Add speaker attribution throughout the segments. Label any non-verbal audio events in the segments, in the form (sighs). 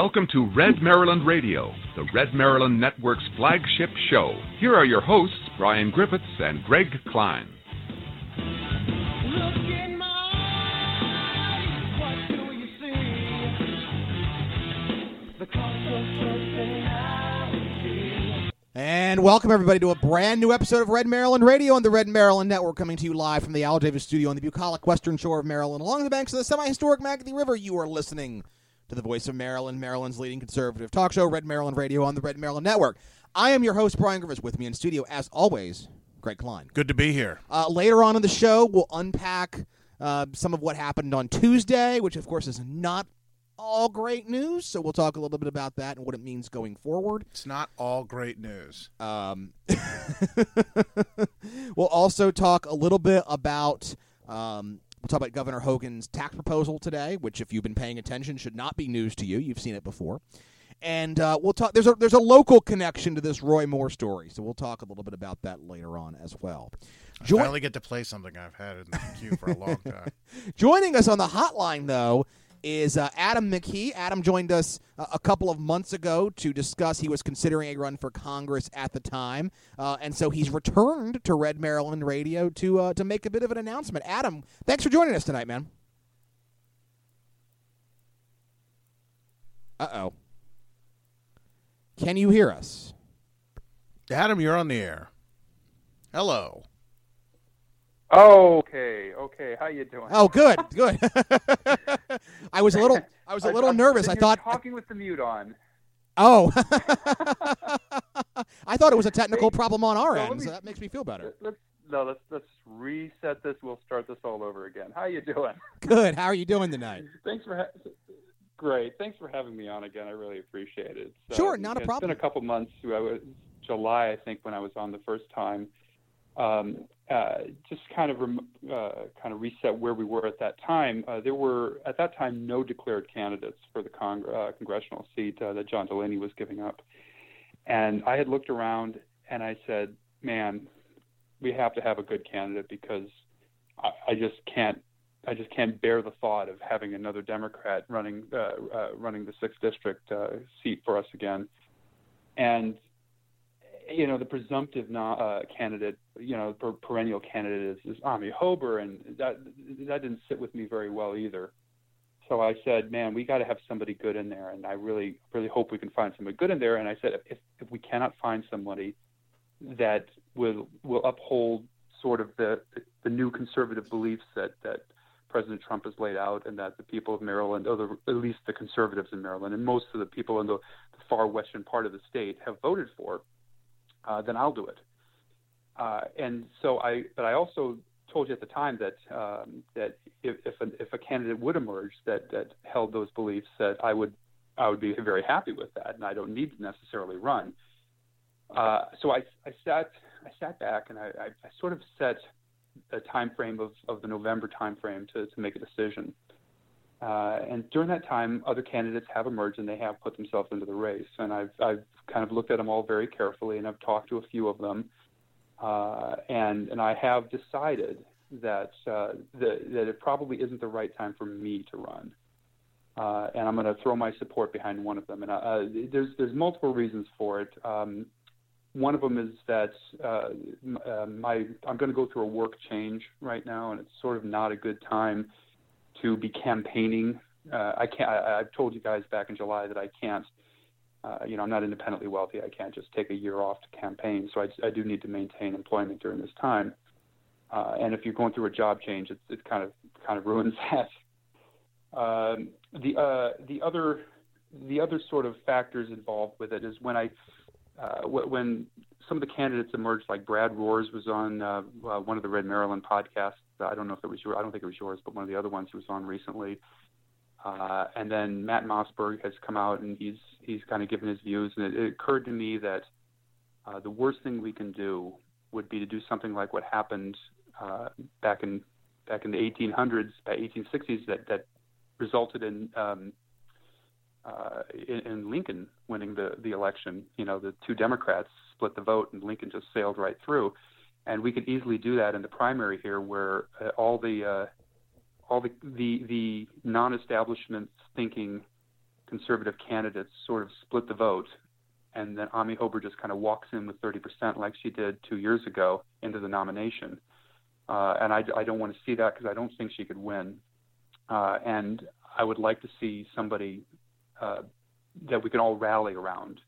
Speaker 1: Welcome to Red Maryland Radio, the Red Maryland Network's flagship show. Here are your hosts, Brian Griffiths and Greg Kline.
Speaker 2: And welcome everybody to a brand new episode of Red Maryland Radio on the Red Maryland Network, coming to you live from the Al Davis Studio on the bucolic western shore of Maryland, along the banks of the semi-historic Magothy River. You are listening to the voice of Maryland, Maryland's leading conservative talk show, Red Maryland Radio on the Red Maryland Network. I am your host, Brian Griffiths. With me in studio, as always, Greg Kline.
Speaker 3: Good to be here.
Speaker 2: Uh, later on in the show, we'll unpack uh, some of what happened on Tuesday, which, of course, is not all great news. So we'll talk a little bit about that and what it means going forward.
Speaker 3: It's not all great news.
Speaker 2: Um, (laughs) we'll also talk a little bit about. Um, we'll talk about Governor Hogan's tax proposal today, which, if you've been paying attention, should not be news to you. You've seen it before. And uh, we'll talk. There's a there's a local connection to this Roy Moore story, so we'll talk a little bit about that later on as well.
Speaker 3: I finally get to play something I've had in the queue for a long time. (laughs)
Speaker 2: Joining us on the hotline, though, is uh, Adam McKee. Adam joined us uh, a couple of months ago to discuss he was considering a run for Congress at the time, uh, and so he's returned to Red Maryland Radio to uh, to make a bit of an announcement. Adam, thanks for joining us tonight, man. Uh oh. Can you hear us?
Speaker 3: Adam, you're on the air. Hello.
Speaker 4: Okay, okay. How you doing?
Speaker 2: Oh, good, good. (laughs) I was a little, I was a little
Speaker 4: I'm
Speaker 2: nervous. I thought,
Speaker 4: talking with the mute on.
Speaker 2: oh, (laughs) I thought it was a technical
Speaker 4: Hey,
Speaker 2: problem on our
Speaker 4: so let
Speaker 2: end,
Speaker 4: me-
Speaker 2: so that makes me feel better.
Speaker 4: Let's no, let's let's reset this. We'll start this all over again. How you doing? (laughs)
Speaker 2: Good. How are you doing tonight?
Speaker 4: Thanks for ha- great. Thanks for having me on again. I really appreciate it. It's,
Speaker 2: Sure, not a
Speaker 4: it's
Speaker 2: problem.
Speaker 4: been a couple months. I was, July, I think, when I was on the first time. Um, just kind of uh, kind of reset where we were at that time. Uh, there were at that time no declared candidates for the uh, congressional seat uh, that John Delaney was giving up, and I had looked around and I said, "Man, we have to have a good candidate because I, I just can't." I just can't bear the thought of having another Democrat running uh, running the sixth district seat for us again, and you know the presumptive uh, candidate, you know, per- perennial candidate is, is Amie Hoeber, and that that didn't sit with me very well either. So I said, man, we got to have somebody good in there, and I really really hope we can find somebody good in there. And I said, if if we cannot find somebody that will will uphold sort of the the new conservative beliefs that that President Trump has laid out, and that the people of Maryland, or the, at least the conservatives in Maryland, and most of the people in the, the far western part of the state have voted for, uh, then I'll do it. Uh, and so I, but I also told you at the time that um, that if if a, if a candidate would emerge that that held those beliefs, that I would I would be very happy with that, and I don't need to necessarily run. Uh, so I, I sat I sat back and I, I, sort of set a time frame of, of the November time frame to, to make a decision. Uh, and during that time, other candidates have emerged and they have put themselves into the race. And I've, I've kind of looked at them all very carefully and I've talked to a few of them. Uh, and, and I have decided that, uh, the, that it probably isn't the right time for me to run. Uh, and I'm going to throw my support behind one of them. And uh, there's, there's multiple reasons for it. Um, one of them is that uh, uh, my I'm going to go through a work change right now, and it's sort of not a good time to be campaigning. Uh, I can't. I, I've told you guys back in July that I can't. Uh, you know, I'm not independently wealthy. I can't just take a year off to campaign. So I, I do need to maintain employment during this time. Uh, and if you're going through a job change, it, it kind of kind of ruins (laughs) that. Um, the uh, the other the other sort of factors involved with it is when I uh, when some of the candidates emerged, like Brad Rohrs was on uh, one of the Red Maryland podcasts. I don't know if it was your, I don't think it was yours, but one of the other ones he was on recently. Uh, and then Matt Mossberg has come out and he's he's kind of given his views. And it, it occurred to me that uh, the worst thing we can do would be to do something like what happened uh, back in back in the 1800s, by 1860s, that that resulted in um, uh, in, in Lincoln winning the the election. You know, the two Democrats split the vote, and Lincoln just sailed right through. And we could easily do that in the primary here, where uh, all the uh, all the the, the non-establishment thinking conservative candidates sort of split the vote, and then Amie Hoeber just kind of walks in with 30% like she did two years ago into the nomination. Uh, and I, I don't want to see that because I don't think she could win. Uh, and I would like to see somebody uh, that we can all rally around.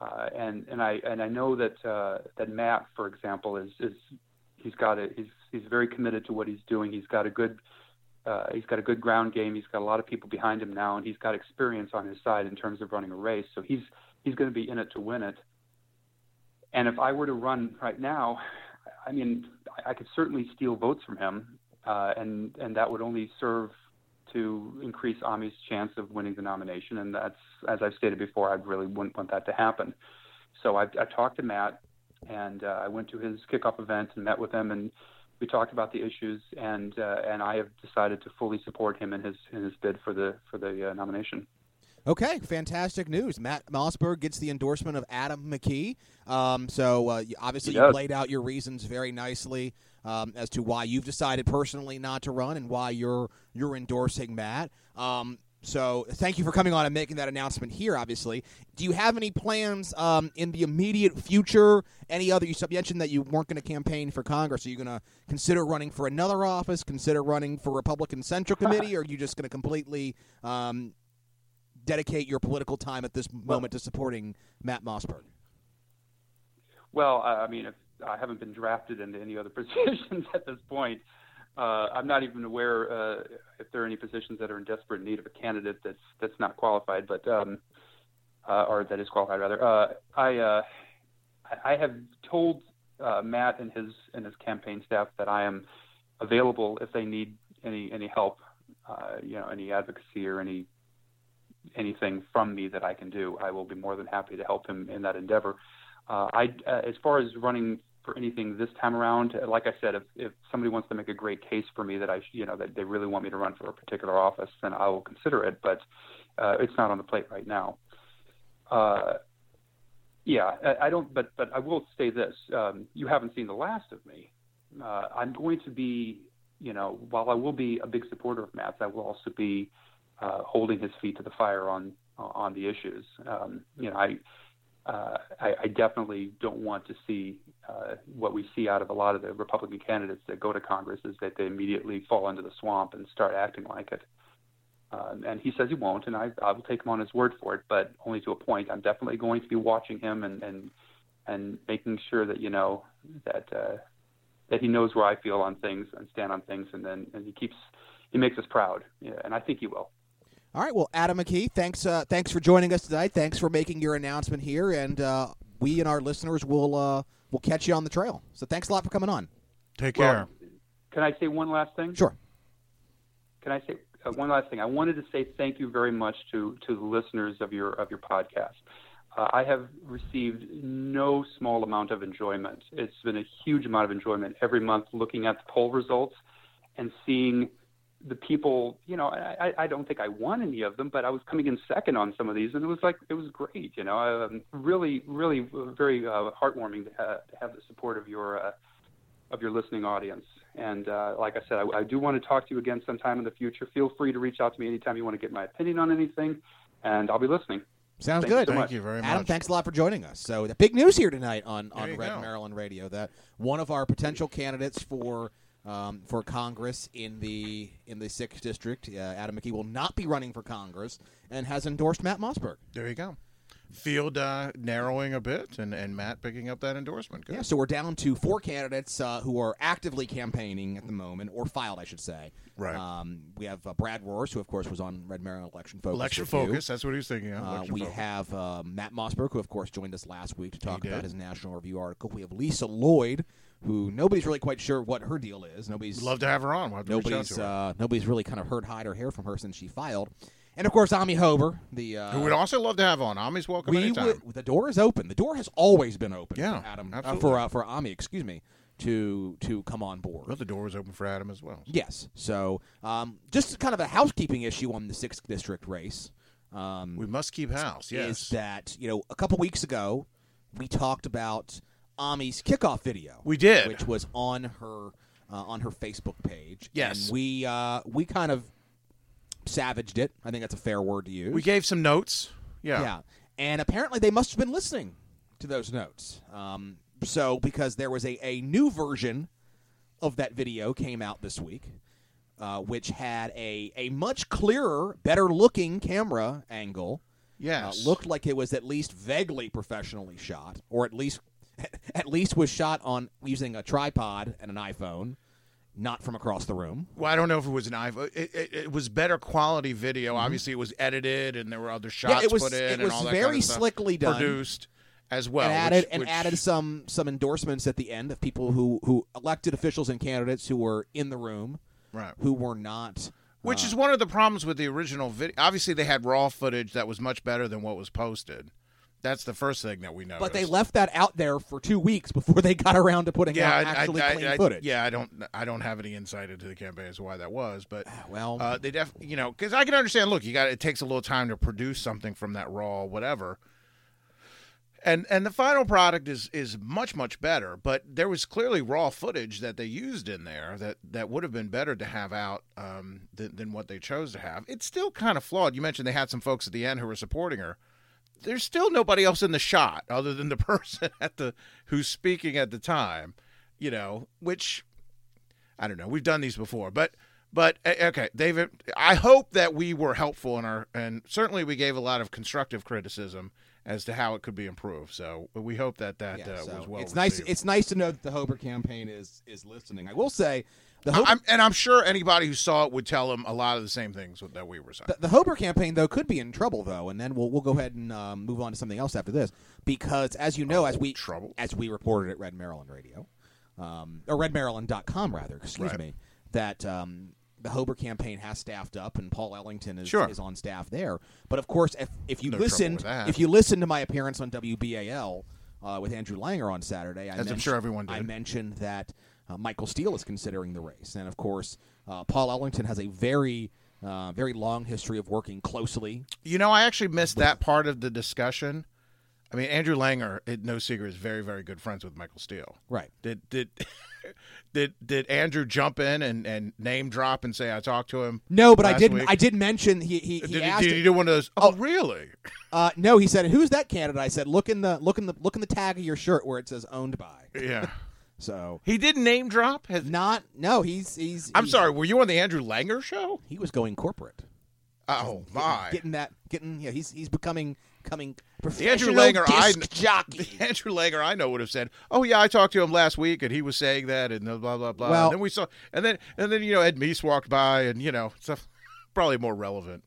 Speaker 4: Uh, and and I and I know that uh, that Matt, for example, is is he's got a he's he's very committed to what he's doing. He's got a good uh, he's got a good ground game. He's got a lot of people behind him now, and he's got experience on his side in terms of running a race. So he's he's going to be in it to win it. And if I were to run right now, I mean, I could certainly steal votes from him, uh, and and that would only serve to increase Amie's chance of winning the nomination. And that's, as I've stated before, I really wouldn't want that to happen. So I, I talked to Matt, and uh, I went to his kickoff event and met with him, and we talked about the issues, and uh, and I have decided to fully support him in his in his bid for the for the uh, nomination.
Speaker 2: Okay, fantastic news. Matt Mossberg gets the endorsement of Adam McKee. Um, so uh, obviously you laid out your reasons very nicely um, as to why you've decided personally not to run and why you're you're endorsing Matt. Um, so thank you for coming on and making that announcement here. Obviously, do you have any plans um, in the immediate future? Any other? You mentioned that you weren't going to campaign for Congress. Are you going to consider running for another office? Consider running for Republican Central Committee? or are you just going to completely um, dedicate your political time at this moment to supporting Matt Mossberg?
Speaker 4: Well, I mean, if I haven't been drafted into any other (laughs) positions at this point. Uh, I'm not even aware uh, if there are any positions that are in desperate need of a candidate that's that's not qualified, but um, uh, or that is qualified rather. Uh, I uh, I have told uh, Matt and his and his campaign staff that I am available if they need any any help, you know, any advocacy or any anything from me that I can do. I will be more than happy to help him in that endeavor. I, as far as running for anything this time around, like I said, if, if somebody wants to make a great case for me that I, you know, that they really want me to run for a particular office, then I will consider it. But uh, it's not on the plate right now. Uh, yeah, I, I don't. But but I will say this: um, you haven't seen the last of me. Uh, I'm going to be, you know, while I will be a big supporter of Matt's, I will also be uh, holding his feet to the fire on on the issues. Um, you know, I uh, I, I, definitely don't want to see uh, what we see out of a lot of the Republican candidates that go to Congress is that they immediately fall into the swamp and start acting like it. Um, and he says he won't, and I, I will take him on his word for it, but only to a point. I'm definitely going to be watching him and and and making sure that you know that uh, that he knows where I feel on things and stand on things, and then and he keeps he makes us proud, yeah, and I think he will.
Speaker 2: All right. Well, Adam McKee, thanks. Uh, thanks for joining us tonight. Thanks for making your announcement here, and uh, we and our listeners will uh, will catch you on the trail. So thanks a lot for coming on.
Speaker 3: Take care. Well,
Speaker 4: can I say one last thing?
Speaker 2: Sure.
Speaker 4: Can I say uh, one last thing? I wanted to say thank you very much to to the listeners of your of your podcast. Uh, I have received no small amount of enjoyment. It's been a huge amount of enjoyment every month looking at the poll results and seeing the people, you know, I, I don't think I won any of them, but I was coming in second on some of these, and it was like it was great, you know, um, really, really, very uh, heartwarming to, uh, to have the support of your uh, of your listening audience. And uh, like I said, I, I do want to talk to you again sometime in the future. Feel free to reach out to me anytime you want to get my opinion on anything, and I'll be listening.
Speaker 2: Sounds
Speaker 3: Thank
Speaker 2: good.
Speaker 3: You so
Speaker 2: Thank
Speaker 3: you very much.
Speaker 2: Adam, thanks a lot for joining us. So, the big news here tonight on, on Red
Speaker 3: go.
Speaker 2: Maryland Radio that one of our potential candidates for um, for Congress in the in the sixth district. Uh, Adam McKee will not be running for Congress and has endorsed Matt Mossberg.
Speaker 3: There you go. Field uh, narrowing a bit, and, and Matt picking up that endorsement. Good.
Speaker 2: Yeah, so we're down to four candidates uh, who are actively campaigning at the moment, or filed, I should say.
Speaker 3: Right.
Speaker 2: Um, we have uh, Brad Rohrs, who of course was on Red Maryland Election Focus.
Speaker 3: Election. Focus. That's what he was thinking of.
Speaker 2: Uh, we
Speaker 3: Focus.
Speaker 2: have uh, Matt Mossberg, who of course joined us last week to talk about his National Review article. We have Lisa Lloyd, who nobody's really quite sure what her deal is. Nobody's
Speaker 3: Love to have her on. We'll have to reach out
Speaker 2: nobody's uh, nobody's really kind of heard hide or hair from her since she filed. And of course, Amie Hoeber, the uh,
Speaker 3: Who would also love to have on. Amie's welcome
Speaker 2: we
Speaker 3: anytime.
Speaker 2: would, the door is open. The door has always been open.
Speaker 3: Yeah,
Speaker 2: for Adam, uh, for uh, for Amie, excuse me, to to come on board.
Speaker 3: Well, the door was open for Adam as well.
Speaker 2: Yes. So, um, just kind of a housekeeping issue on the sixth district race. Um,
Speaker 3: We must keep house. Yes.
Speaker 2: is that you know a couple weeks ago we talked about Amie's kickoff video.
Speaker 3: We did.
Speaker 2: which was on her uh, on her Facebook page.
Speaker 3: Yes.
Speaker 2: and we uh, we kind of savaged it. I think that's a fair word to use.
Speaker 3: We gave some notes. Yeah.
Speaker 2: Yeah. And apparently they must have been listening to those notes. Um, so, because there was a, a new version of that video came out this week, uh, which had a, a much clearer, better looking camera angle.
Speaker 3: Yes.
Speaker 2: Uh, looked like it was at least vaguely professionally shot, or at least at least was shot on using a tripod and an iPhone, not from across the room.
Speaker 3: Well, I don't know if it was an iPhone. It, it, it was better quality video. Obviously, it was edited and there were other shots
Speaker 2: Mm-hmm. it was-
Speaker 3: put in
Speaker 2: it
Speaker 3: and
Speaker 2: was
Speaker 3: all that
Speaker 2: very
Speaker 3: kind of
Speaker 2: slickly done.
Speaker 3: Produced as well.
Speaker 2: and added
Speaker 3: which-
Speaker 2: and
Speaker 3: which-
Speaker 2: added some some endorsements at the end of people who who elected officials and candidates who were in the room,
Speaker 3: Right.
Speaker 2: who were not.
Speaker 3: Which
Speaker 2: uh,
Speaker 3: is one of the problems with the original video. Obviously, they had raw footage that was much better than what was posted. That's the first thing that we know.
Speaker 2: But they left that out there for two weeks before they got around to putting
Speaker 3: yeah,
Speaker 2: out
Speaker 3: I-
Speaker 2: actually
Speaker 3: I,
Speaker 2: clean
Speaker 3: I,
Speaker 2: footage.
Speaker 3: Yeah, I don't. I don't have any insight into the campaign as to why that was, but
Speaker 2: Well,
Speaker 3: uh, they def. You know, because I can understand. Look, you got. It takes a little time to produce something from that raw whatever. And and the final product is is much much better, but there was clearly raw footage that they used in there that that would have been better to have out um, than, than what they chose to have. It's still kind of flawed. You mentioned they had some folks at the end who were supporting her. There's still nobody else in the shot other than the (laughs) person at the who's speaking at the time, you know, which I don't know. We've done these before, but but eh, okay, David. I hope that we were helpful in our, and certainly we gave a lot of constructive criticism as to how it could be improved. So we hope that that
Speaker 2: yeah,
Speaker 3: uh,
Speaker 2: so
Speaker 3: was well.
Speaker 2: it's nice. It's nice to know that the Hoeber campaign is is listening. I will say, the Hoeber,
Speaker 3: I'm, and I'm sure anybody who saw it would tell them a lot of the same things that we were saying.
Speaker 2: the, the Hoeber campaign though could be in trouble though, and then we'll we'll go ahead and um, move on to something else after this because as you know, as we
Speaker 3: trouble.
Speaker 2: as we reported at Red Maryland Radio, um, or RedMaryland.com rather, excuse
Speaker 3: Right.
Speaker 2: me, that um, the Hoeber campaign has staffed up and Paul Ellington is,
Speaker 3: Sure.
Speaker 2: is on staff there. But of course, if if you
Speaker 3: No
Speaker 2: listened, if you listened to my appearance on WBAL uh, with Andrew Langer on Saturday, I
Speaker 3: As I'm sure everyone did.
Speaker 2: I mentioned that uh, Michael Steele is considering the race, and of course, uh, Paul Ellington has a very uh, very long history of working closely
Speaker 3: You know, I actually missed that part of the discussion. I mean, Andrew Langer, it, no secret, is very, very good friends with Michael Steele.
Speaker 2: Right.
Speaker 3: Did did (laughs) did did Andrew jump in and, and name drop and say I talked to him?
Speaker 2: No, but I did.
Speaker 3: week?"
Speaker 2: I did mention he he, he
Speaker 3: Did,
Speaker 2: asked.
Speaker 3: did he do one of those? Oh, really? (laughs)
Speaker 2: uh, no, he said, "Who's that candidate?" I said, "Look in the look in the look in the tag of your shirt where it says owned by."
Speaker 3: Yeah. (laughs)
Speaker 2: So
Speaker 3: He did name drop. Has,
Speaker 2: not no, he's he's.
Speaker 3: I'm
Speaker 2: he's-
Speaker 3: sorry. Were you on the Andrew Langer show?
Speaker 2: He was going corporate.
Speaker 3: Oh my!
Speaker 2: Getting that, getting yeah, he's he's becoming coming
Speaker 3: The Andrew
Speaker 2: professional
Speaker 3: Langer I
Speaker 2: jockey. (laughs)
Speaker 3: the Andrew Langer I know would have said, "Oh yeah, I talked to him last week, and he was saying that, and blah blah blah."
Speaker 2: Well-
Speaker 3: and then we saw, and then and then you know Ed Meese walked by, and you know stuff (laughs) probably more relevant.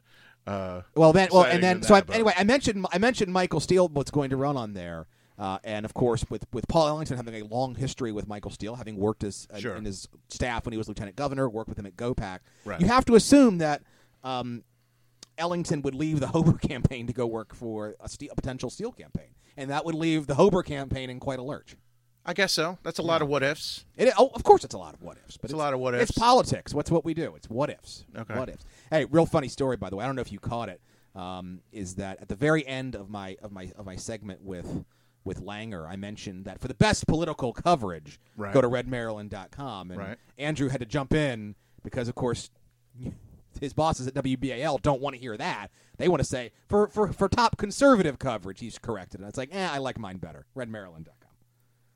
Speaker 3: Uh,
Speaker 2: Well, then, well, and then so I, anyway, I mentioned I mentioned Michael Steele, what's going to run on there, uh, and of course with with Paul Ellington having a long history with Michael Steele, having worked as uh,
Speaker 3: Sure.
Speaker 2: in his staff when he was lieutenant governor, worked with him at GoPac.
Speaker 3: Right.
Speaker 2: You have to assume that um, Ellington would leave the Hoeber (laughs) campaign to go work for a, Steele, a potential Steele campaign, and that would leave the Hoeber campaign in quite a lurch.
Speaker 3: I guess so. That's a lot of what ifs.
Speaker 2: It, oh, of course, it's a lot of what ifs, but
Speaker 3: It's a lot of what ifs.
Speaker 2: It's politics. What's what we do? It's what ifs.
Speaker 3: Okay.
Speaker 2: What ifs. Hey, real funny story, by the way. I don't know if you caught it. Um, is that at the very end of my of my of my segment with with Langer, I mentioned that for the best political coverage,
Speaker 3: Right.
Speaker 2: go to redmaryland.com. And
Speaker 3: Right.
Speaker 2: Andrew had to jump in because, of course, his bosses at WBAL don't want to hear that. They want to say for for for top conservative coverage, he's corrected. And it's like, eh, I like mine better. Redmaryland.com.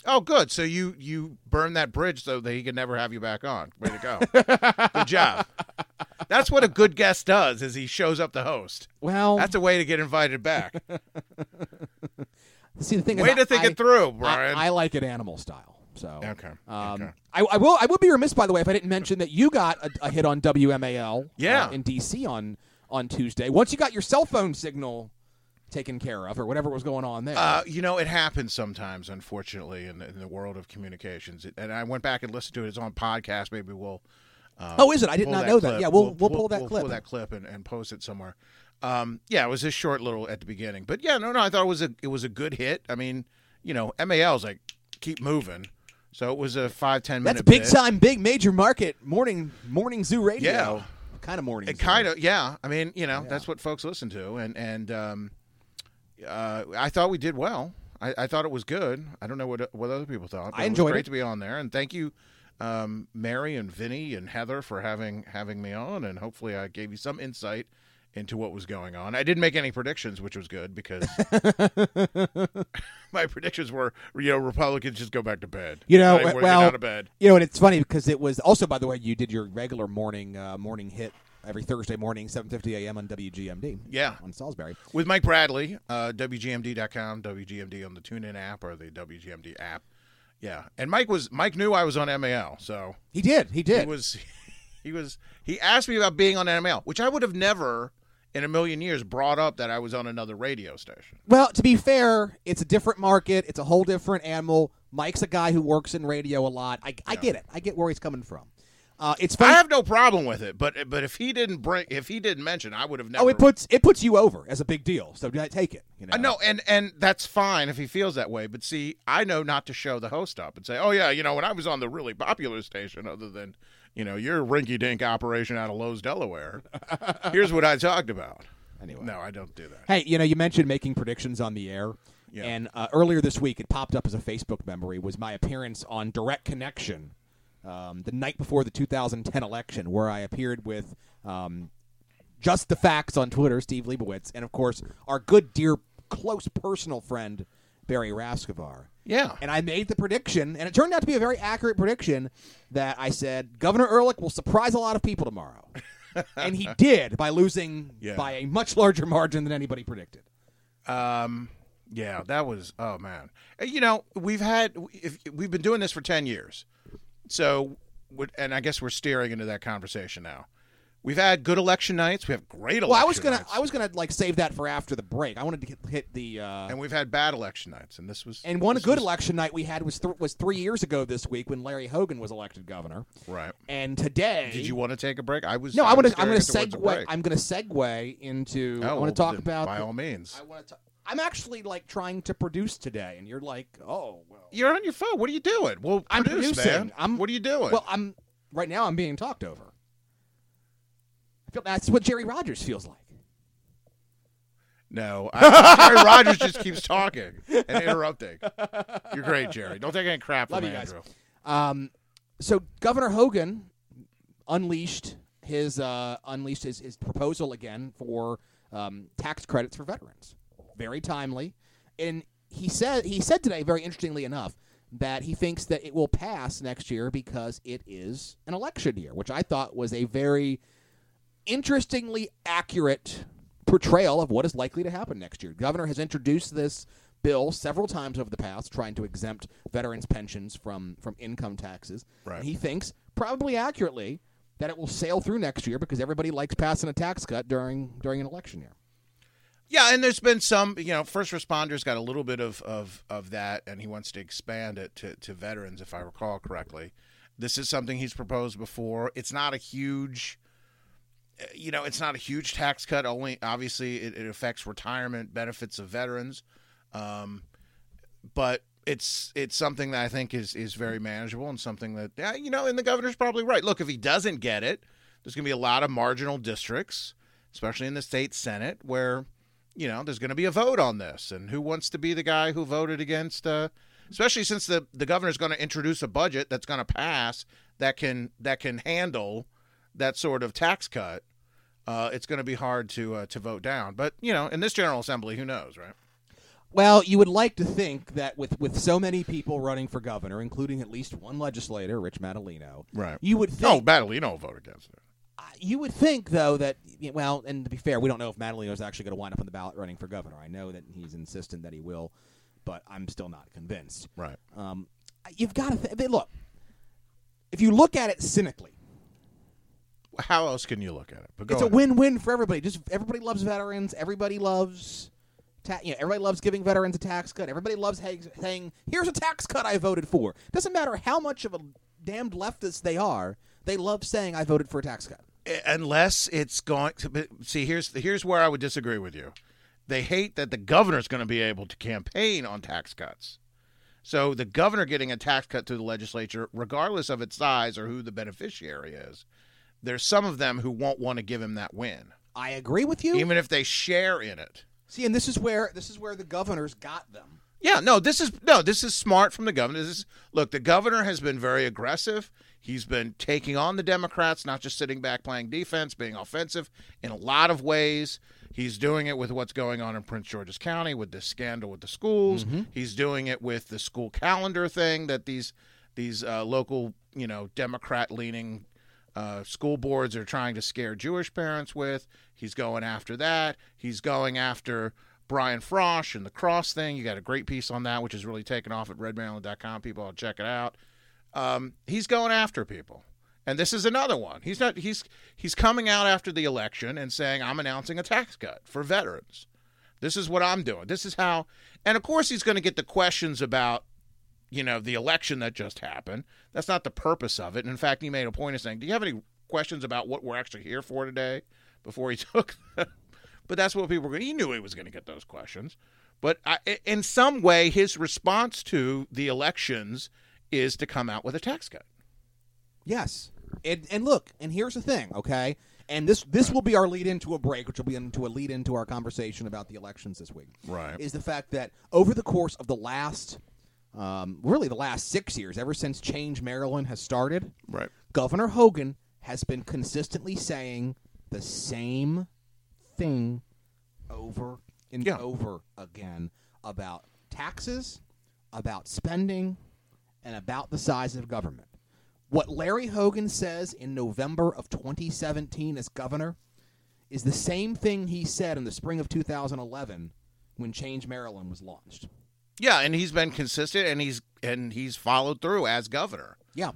Speaker 3: Oh, good. So you you burned that bridge so that he could never have you back on. Way to go. (laughs) good job. That's what a good guest does. Is he shows up the host.
Speaker 2: Well,
Speaker 3: That's a way to get invited back. (laughs)
Speaker 2: see the thing.
Speaker 3: way
Speaker 2: is,
Speaker 3: to think
Speaker 2: I-
Speaker 3: it through,
Speaker 2: I,
Speaker 3: Brian.
Speaker 2: I like it animal style. So
Speaker 3: Okay,
Speaker 2: Um,
Speaker 3: okay.
Speaker 2: I, I will. I would be remiss, by the way, if I didn't mention that you got a, a hit on WMAL.
Speaker 3: Yeah.
Speaker 2: uh, in DC on on Tuesday. Once you got your cell phone signal taken care of, or whatever was going on there.
Speaker 3: Uh, you know, it happens sometimes, unfortunately, in the, in the world of communications. It, and I went back and listened to it. It's on podcast. Maybe we'll. Uh,
Speaker 2: oh, is it? I did not know that.
Speaker 3: clip.
Speaker 2: Yeah, we'll we'll, pull that
Speaker 3: we'll
Speaker 2: clip.
Speaker 3: Pull that clip and, and post it somewhere. Um, yeah, it was a short little at the beginning, but yeah, no, no, I thought it was a it was a good hit. I mean, you know, MAL is like keep moving, so it was a five ten minute.
Speaker 2: That's big
Speaker 3: bit.
Speaker 2: time, big major market morning morning zoo radio.
Speaker 3: Yeah.
Speaker 2: kind of morning.
Speaker 3: It kind of, yeah. I mean, you know,
Speaker 2: Yeah.
Speaker 3: that's what folks listen to, and and um, uh, I thought we did well. I, I thought it was good. I don't know what what other people thought.
Speaker 2: I
Speaker 3: it
Speaker 2: enjoyed
Speaker 3: was great
Speaker 2: it.
Speaker 3: to be on there, and thank you um, Mary and Vinny and Heather for having having me on, and hopefully I gave you some insight into what was going on. I didn't make any predictions, which was good because (laughs) my predictions were, you know, Republicans just go back to bed.
Speaker 2: You know, well,
Speaker 3: out of bed.
Speaker 2: You know, and it's funny because it was also, by the way, you did your regular morning uh, morning hit every Thursday morning, 7:50 a.m. on WGMD.
Speaker 3: Yeah.
Speaker 2: on Salisbury.
Speaker 3: with Mike Bradley, uh, WGMD.com, WGMD on the TuneIn app or the WGMD app. Yeah, and Mike was Mike knew I was on MAL, so
Speaker 2: He did. He did.
Speaker 3: he was (laughs) he was he asked me about being on MAL, which I would have never in a million years brought up that I was on another radio station.
Speaker 2: Well, to be fair, it's a different market. It's a whole different animal. Mike's a guy who works in radio a lot. I, I get it. I get where he's coming from. Uh, it's
Speaker 3: I have no problem with it, but but if he didn't bring if he didn't mention, I would have never.
Speaker 2: oh, it puts it puts you over as a big deal. So take it. You know.
Speaker 3: I know, and and that's fine if he feels that way. But see, I know not to show the host up and say, "Oh yeah, you know, when I was on the really popular station, other than you know your rinky-dink operation out of Lowe's, Delaware, (laughs) here's what I talked about."
Speaker 2: Anyway.
Speaker 3: No, I don't do that.
Speaker 2: Hey, you know, you mentioned making predictions on the air.
Speaker 3: Yeah.
Speaker 2: And uh, earlier this week, it popped up as a Facebook memory, was my appearance on Direct Connection um, the night before the 2010 election, where I appeared with um, Just the Facts on Twitter, Steve Leibowitz, and, of course, our good, dear, close personal friend, Barry Rascovar.
Speaker 3: Yeah,
Speaker 2: And I made the prediction, and it turned out to be a very accurate prediction that I said Governor Ehrlich will surprise a lot of people tomorrow. (laughs) and he did by losing
Speaker 3: Yeah.
Speaker 2: by a much larger margin than anybody predicted.
Speaker 3: um, yeah, that was oh man. You know, we've had if, we've been doing this for ten years, so and I guess we're steering into that conversation now. We've had good election nights. We have great election
Speaker 2: Well, I was gonna,
Speaker 3: nights.
Speaker 2: I was gonna like save that for after the break. I wanted to hit, hit the, uh,
Speaker 3: and we've had bad election nights, and this was
Speaker 2: and one good
Speaker 3: was-
Speaker 2: election night we had was th- was three years ago this week when Larry Hogan was elected governor,
Speaker 3: right.
Speaker 2: and today.
Speaker 3: Did you want to take a break? I was.
Speaker 2: No,
Speaker 3: I
Speaker 2: I want to. I'm going to
Speaker 3: steering towards a
Speaker 2: segue. I'm going to segue into. I
Speaker 3: Oh,
Speaker 2: want to talk about.
Speaker 3: by
Speaker 2: the-
Speaker 3: all means.
Speaker 2: I want to. I'm actually like trying to produce today, and you're like, oh well.
Speaker 3: You're on your phone. What are you doing? Well,
Speaker 2: I'm
Speaker 3: produce,
Speaker 2: producing.
Speaker 3: man.
Speaker 2: I'm-
Speaker 3: what are you doing?
Speaker 2: Well, I'm right now. I'm being talked over. Feel that's what Jerry Rogers feels like.
Speaker 3: no, I, Jerry Rogers just keeps talking and interrupting. You're great, Jerry. Don't take any crap
Speaker 2: Love
Speaker 3: from
Speaker 2: you guys.
Speaker 3: Andrew.
Speaker 2: Um, so Governor Hogan unleashed his uh, unleashed his, his proposal again for um, tax credits for veterans. Very timely, and he said he said today, very interestingly enough, that he thinks that it will pass next year because it is an election year, which I thought was a very interestingly accurate portrayal of what is likely to happen next year. Governor has introduced this bill several times over the past, trying to exempt veterans' pensions from from income taxes.
Speaker 3: Right.
Speaker 2: And he thinks, probably accurately, that it will sail through next year because everybody likes passing a tax cut during during an election year.
Speaker 3: Yeah, and there's been some, you know, first responders got a little bit of, of, of that, and he wants to expand it to, to veterans, if I recall correctly. This is something he's proposed before. It's not a huge, you know, it's not a huge tax cut. Only, obviously, it, it affects retirement benefits of veterans, um, but it's it's something that I think is is very manageable and something that, yeah, you know, and the governor's probably right. Look, if he doesn't get it, there's going to be a lot of marginal districts, especially in the state senate, where you know, there's going to be a vote on this, and who wants to be the guy who voted against? Uh, especially since the the governor's going to introduce a budget that's going to pass that can that can handle that sort of tax cut. Uh, it's going to be hard to uh, to vote down, but you know, in this general assembly, who knows, right?
Speaker 2: Well, you would like to think that with, with so many people running for governor, including at least one legislator, Rich Madaleno,
Speaker 3: Right.
Speaker 2: you would think
Speaker 3: Oh, Madaleno will vote against it.
Speaker 2: you would think though that well, and to be fair, we don't know if Madaleno is actually going to wind up on the ballot running for governor. I know that he's insistent that he will, but I'm still not convinced.
Speaker 3: Right.
Speaker 2: Um, you've got to th- look. If you look at it cynically,
Speaker 3: How else can you look at it? But
Speaker 2: it's a
Speaker 3: ahead.
Speaker 2: win-win for everybody. Just everybody loves veterans. Everybody loves, ta- you know, everybody loves giving veterans a tax cut. Everybody loves ha- saying, "Here's a tax cut I voted for." Doesn't matter how much of a damned leftist they are. They love saying, "I voted for a tax cut."
Speaker 3: unless it's going to see here's here's where I would disagree with you. They hate that the governor's going to be able to campaign on tax cuts. So the governor getting a tax cut to the legislature, regardless of its size or who the beneficiary is, there's some of them who won't want to give him that win,
Speaker 2: I agree with you.
Speaker 3: even if they share in it.
Speaker 2: See, and this is where this is where the governors got them
Speaker 3: Yeah, no, this is no, this is smart from the governor. This is look, the governor has been very aggressive. He's been taking on the Democrats, not just sitting back playing defense, being offensive in a lot of ways. He's doing it with what's going on in Prince George's County with this scandal with the schools.
Speaker 2: Mm-hmm.
Speaker 3: He's doing it with the school calendar thing that these these uh, local, you know, Democrat leaning uh, school boards are trying to scare Jewish parents with. He's going after that. He's going after Brian Frosh and the cross thing. You got a great piece on that, which is really taken off at redmaryland.com. People, I'll check it out. Um, he's going after people. And this is another one. He's not he's he's coming out after the election and saying I'm announcing a tax cut for veterans. This is what I'm doing. This is how and of course he's going to get the questions about you know the election that just happened. That's not the purpose of it. And in fact, he made a point of saying, "Do you have any questions about what we're actually here for today?" Before he (laughs) took, but that's what people were. going He knew he was going to get those questions. But I, in some way, his response to the elections is to come out with a tax cut.
Speaker 2: Yes. And, and look, and here's the thing, okay? And this this will be our lead into a break, which will be into a lead into our conversation about the elections this week.
Speaker 3: Right.
Speaker 2: Is the fact that over the course of the last, um, really the last six years, ever since Change Maryland has started,
Speaker 3: Right.
Speaker 2: Governor Hogan has been consistently saying the same thing over and
Speaker 3: Yeah.
Speaker 2: over again about taxes, about spending, and about the size of government. What Larry Hogan says in November of 2017 as governor is the same thing he said in the spring of 2011 when Change Maryland was launched.
Speaker 3: Yeah, and he's been consistent, and he's and he's followed through as governor.
Speaker 2: Yeah.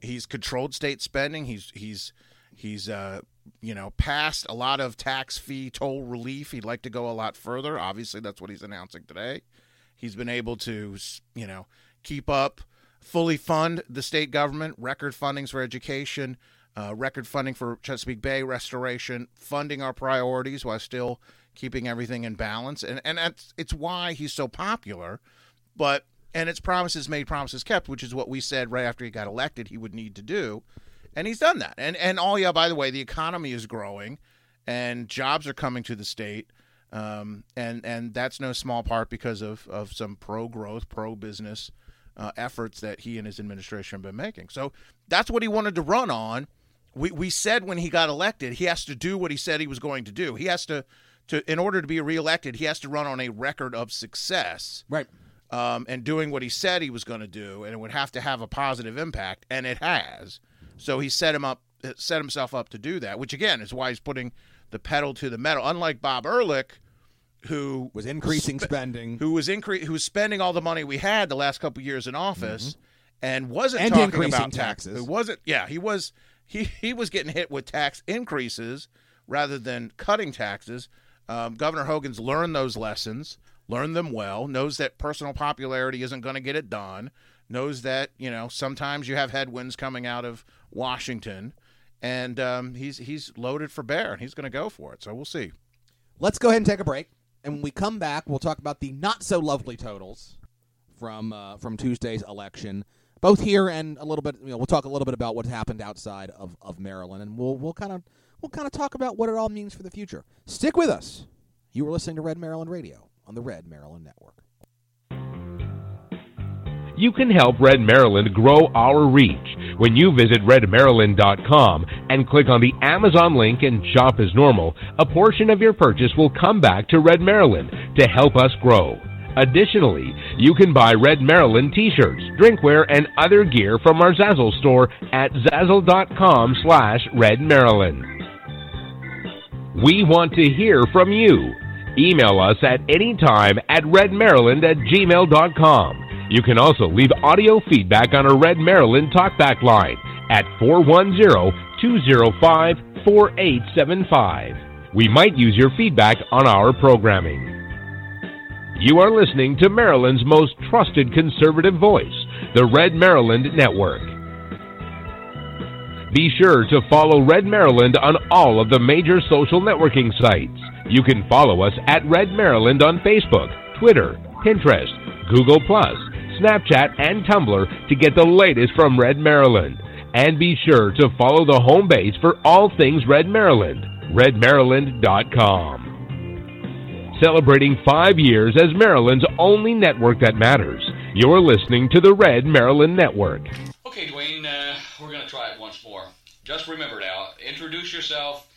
Speaker 3: He's controlled state spending. He's he's he's uh you know passed a lot of tax fee toll relief. He'd like to go a lot further. Obviously, that's what he's announcing today. He's been able to you know keep up, fully fund the state government, record fundings for education, uh, record funding for Chesapeake Bay restoration, funding our priorities while still keeping everything in balance. And and that's it's why he's so popular. But and it's promises made, promises kept, which is what we said right after he got elected he would need to do, and he's done that. And and oh yeah, by the way, the economy is growing, and jobs are coming to the state, um, and and that's no small part because of of some pro growth, pro business uh, efforts that he and his administration have been making. So that's what he wanted to run on. We we said when he got elected, he has to do what he said he was going to do. He has to to in order to be reelected, he has to run on a record of success
Speaker 2: Right.
Speaker 3: um, and doing what he said he was going to do, and it would have to have a positive impact, and it has. So he set him up, set himself up to do that, which again is why he's putting the pedal to the metal. Unlike Bob Ehrlich, who
Speaker 2: Was increasing spending.
Speaker 3: who was incre- who was spending all the money we had the last couple years in office, and wasn't
Speaker 2: And
Speaker 3: talking about
Speaker 2: taxes.
Speaker 3: It wasn't? Yeah, he was. He he was getting hit with tax increases rather than cutting taxes. Um, Governor Hogan's learned those lessons, learned them well, knows that personal popularity isn't going to get it done, knows that you know sometimes you have headwinds coming out of Washington, and um, he's he's loaded for bear, and he's going to go for it. So we'll see.
Speaker 2: Let's go ahead and take a break. And when we come back, we'll talk about the not so lovely totals from uh, from Tuesday's election, both here and a little bit. You know, we'll talk a little bit about what happened outside of, of Maryland, and we'll we'll kind of we'll kind of talk about what it all means for the future. Stick with us. You are listening to Red Maryland Radio on the Red Maryland Network.
Speaker 5: You can help Red Maryland grow our reach when you visit redmaryland.com and click on the Amazon link and shop as normal. A portion of your purchase will come back to Red Maryland to help us grow. Additionally, you can buy Red Maryland t-shirts, drinkware, and other gear from our Zazzle store at zazzle.com slash redmaryland. We want to hear from you. Email us at any time at redmaryland at gmail.com. You can also leave audio feedback on our Red Maryland talkback line at 410-205-4875. We might use your feedback on our programming. You are listening to Maryland's most trusted conservative voice, the Red Maryland Network. Be sure to follow Red Maryland on all of the major social networking sites. You can follow us at Red Maryland on Facebook, Twitter, Pinterest, Google Plus, Snapchat, and Tumblr to get the latest from Red Maryland. And be sure to follow the home base for all things Red Maryland, redmaryland.com. celebrating five years as Maryland's only network that matters. You're listening to the Red Maryland Network.
Speaker 6: Okay, Dwayne, uh, we're going to try it once more. Just remember now, introduce yourself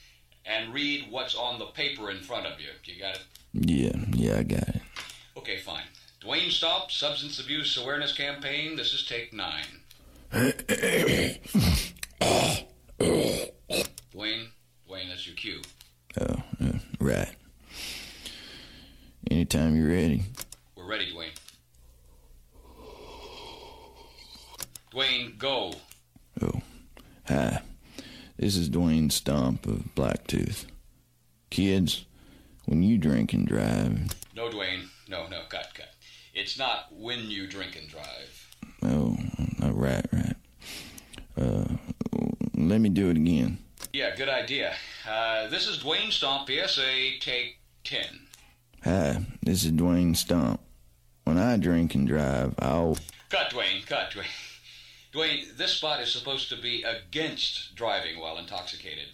Speaker 6: and read what's on the paper in front of you. You got it?
Speaker 7: Yeah, yeah, I got it.
Speaker 6: Okay, fine. Dwayne Stomp, Substance Abuse Awareness Campaign. This is take nine. Dwayne, Dwayne, that's your cue.
Speaker 7: Oh, uh, right. Anytime you're ready.
Speaker 6: We're ready, Dwayne. Dwayne, go.
Speaker 7: Oh, hi. This is Dwayne Stomp of Blacktooth. Kids, when you drink and drive,
Speaker 6: No, Dwayne. No, no, cut, cut. It's not when you drink and drive.
Speaker 7: oh, uh, right, right. Uh, let me do it again.
Speaker 6: Yeah, good idea. Uh, this is Dwayne Stomp, PSA, take 10.
Speaker 7: Hi, this is Dwayne Stomp. When I drink and drive, I'll.
Speaker 6: Cut, Dwayne, cut, Dwayne. (laughs) Dwayne, this spot is supposed to be against driving while intoxicated.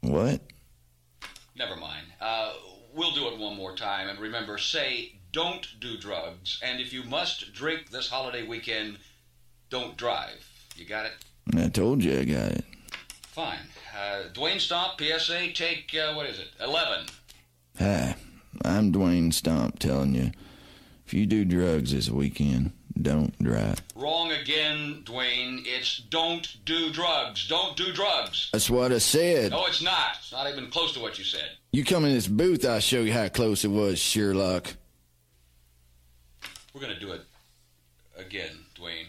Speaker 7: What?
Speaker 6: Never mind. Uh, we'll do it one more time. And remember, say don't do drugs. And if you must drink this holiday weekend, don't drive. You got it?
Speaker 7: I told you I got it.
Speaker 6: Fine. Uh, Dwayne Stomp, PSA, take, uh, what is it? 11.
Speaker 7: Hi, I'm Dwayne Stomp telling you if you do drugs this weekend, don't drive.
Speaker 6: Wrong again, Dwayne. It's don't do drugs. Don't do drugs.
Speaker 7: That's what I said.
Speaker 6: No, it's not. It's not even close to what you said.
Speaker 7: You come in this booth, I'll show you how close it was, Sherlock.
Speaker 6: We're going to do it again, Dwayne.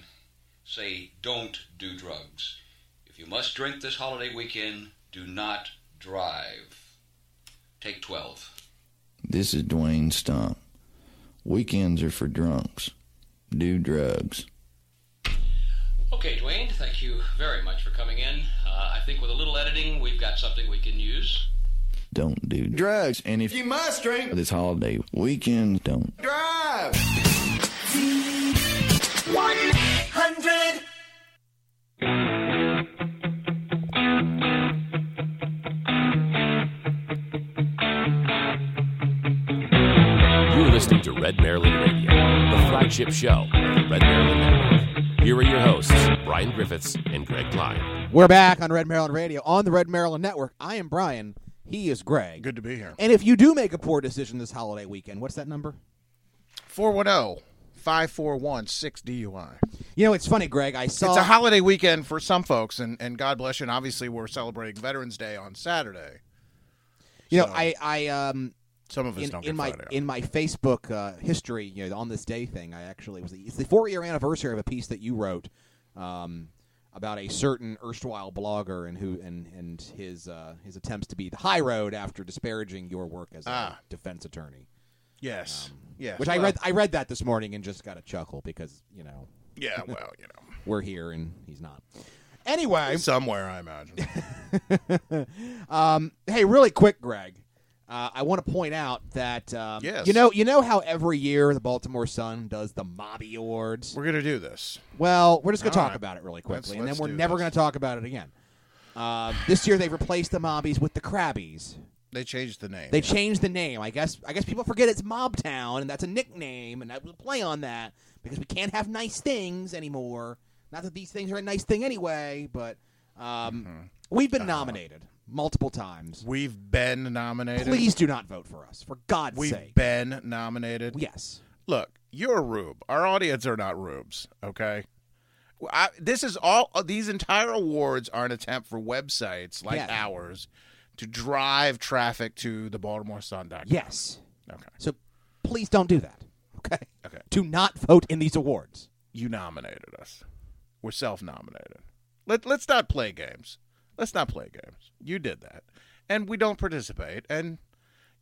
Speaker 6: Say don't do drugs. If you must drink this holiday weekend, do not drive. Take 12.
Speaker 7: This is Dwayne Stomp. Weekends are for drunks. Do drugs.
Speaker 6: Okay, Dwayne, thank you very much for coming in. Uh, I think with a little editing, we've got something we can use.
Speaker 7: Don't do drugs. And if you must drink this holiday weekend, don't drive.
Speaker 8: 100.
Speaker 9: You're listening to Red Maryland Radio, the flagship show Red Maryland Network. Here are your hosts, Brian Griffiths and Greg Kline.
Speaker 2: We're back on Red Maryland Radio on the Red Maryland Network. I am Brian. He is Greg.
Speaker 3: Good to be here.
Speaker 2: And if you do make a poor decision this holiday weekend, what's that number?
Speaker 3: 410 541 6 DUI.
Speaker 2: You know, it's funny, Greg. I saw
Speaker 3: It's a holiday weekend for some folks, and, and God bless you. And obviously, we're celebrating Veterans Day on Saturday.
Speaker 2: You know, I I um
Speaker 3: some of us
Speaker 2: in,
Speaker 3: don't
Speaker 2: in
Speaker 3: get
Speaker 2: my in my Facebook uh, history, you know, on this day thing, I actually was it's the four year anniversary of a piece that you wrote um, about a certain erstwhile blogger and who and and his uh, his attempts to be the high road after disparaging your work as a
Speaker 3: Ah.
Speaker 2: defense attorney.
Speaker 3: yes. yes.
Speaker 2: um, Which I read I read that this morning and just got a chuckle because you know
Speaker 3: Yeah, (laughs) well, you know.
Speaker 2: we're here and he's not. Anyway,
Speaker 3: Somewhere, I imagine. (laughs)
Speaker 2: um, hey, really quick, Greg. Uh, I want to point out that um,
Speaker 3: Yes.
Speaker 2: you know you know how every year the Baltimore Sun does the Mobby Awards.
Speaker 3: We're going to do this.
Speaker 2: Well, we're just going to
Speaker 3: All
Speaker 2: talk
Speaker 3: right.
Speaker 2: about it really
Speaker 3: Let's-
Speaker 2: quickly, and then we're never
Speaker 3: this.
Speaker 2: going to talk about it again. Uh, this year they've replaced the Mobbies with the Krabbies.
Speaker 3: They changed the name.
Speaker 2: They changed the name. I guess I guess people forget it's Mobtown, and that's a nickname, and that was a play on that because we can't have nice things anymore. Not that these things are a nice thing anyway, but um,
Speaker 3: Mm-hmm.
Speaker 2: we've
Speaker 3: Uh-huh.
Speaker 2: been nominated multiple times.
Speaker 3: We've been nominated.
Speaker 2: Please do not vote for us, for God's sake.
Speaker 3: We've
Speaker 2: sake.
Speaker 3: been nominated.
Speaker 2: yes.
Speaker 3: Look, you're a rube. Our audience are not rubes, okay? I, this is all. uh, These entire awards are an attempt for websites like
Speaker 2: Yeah.
Speaker 3: ours to drive traffic to the BaltimoreSun.com.
Speaker 2: Yes.
Speaker 3: Okay.
Speaker 2: So please don't do that. Okay.
Speaker 3: Okay.
Speaker 2: Do not vote in these awards.
Speaker 3: You nominated us. We're self-nominated. Let Let's not play games. Let's not play games. You did that, and we don't participate. And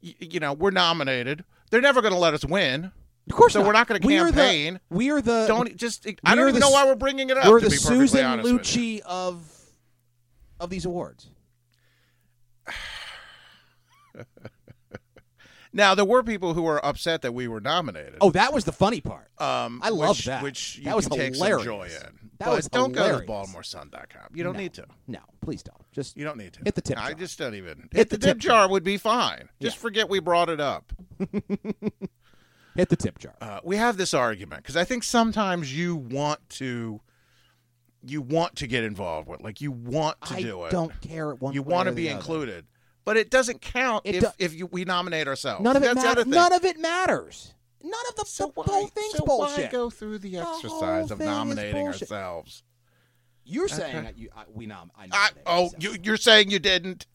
Speaker 3: y- you know we're nominated. They're never going to let us win.
Speaker 2: Of course,
Speaker 3: So
Speaker 2: not.
Speaker 3: we're not gonna
Speaker 2: We're the-
Speaker 3: campaign.
Speaker 2: We're the
Speaker 3: Don't just. I don't even
Speaker 2: the
Speaker 3: know why we're bringing it up.
Speaker 2: We're
Speaker 3: to
Speaker 2: the
Speaker 3: be
Speaker 2: Susan
Speaker 3: honest with you.
Speaker 2: Lucci of of these awards. (sighs)
Speaker 3: Now there were people who were upset that we were nominated.
Speaker 2: Oh, that was the funny part.
Speaker 3: um,
Speaker 2: I love that.
Speaker 3: Which you
Speaker 2: That was
Speaker 3: can take
Speaker 2: hilarious.
Speaker 3: some joy in.
Speaker 2: That
Speaker 3: but
Speaker 2: was
Speaker 3: don't
Speaker 2: hilarious.
Speaker 3: go to BaltimoreSun.com. You don't
Speaker 2: No.
Speaker 3: need to.
Speaker 2: No, please don't. Just
Speaker 3: You don't need to.
Speaker 2: Hit the tip jar.
Speaker 3: I just don't even.
Speaker 2: Hit
Speaker 3: Hit,
Speaker 2: the
Speaker 3: the, tip
Speaker 2: tip
Speaker 3: jar
Speaker 2: jar.
Speaker 3: would be fine. Just
Speaker 2: Yeah.
Speaker 3: forget we brought it up. (laughs)
Speaker 2: Hit the tip jar.
Speaker 3: uh, we have this argument because I think sometimes you want to, you want to get involved with, like you want to
Speaker 2: I
Speaker 3: do it.
Speaker 2: don't care one
Speaker 3: you want to be
Speaker 2: other.
Speaker 3: included, but it doesn't count
Speaker 2: It
Speaker 3: if
Speaker 2: do-
Speaker 3: if you, we nominate ourselves.
Speaker 2: None of it
Speaker 3: other
Speaker 2: matters. None of it matters. None of the,
Speaker 3: So
Speaker 2: the
Speaker 3: why,
Speaker 2: whole thing's
Speaker 3: so
Speaker 2: bullshit.
Speaker 3: why go through the exercise of nominating ourselves?
Speaker 2: You're saying that you, I, we nom- I
Speaker 3: I,
Speaker 2: nominated
Speaker 3: oh, you, you're saying you didn't?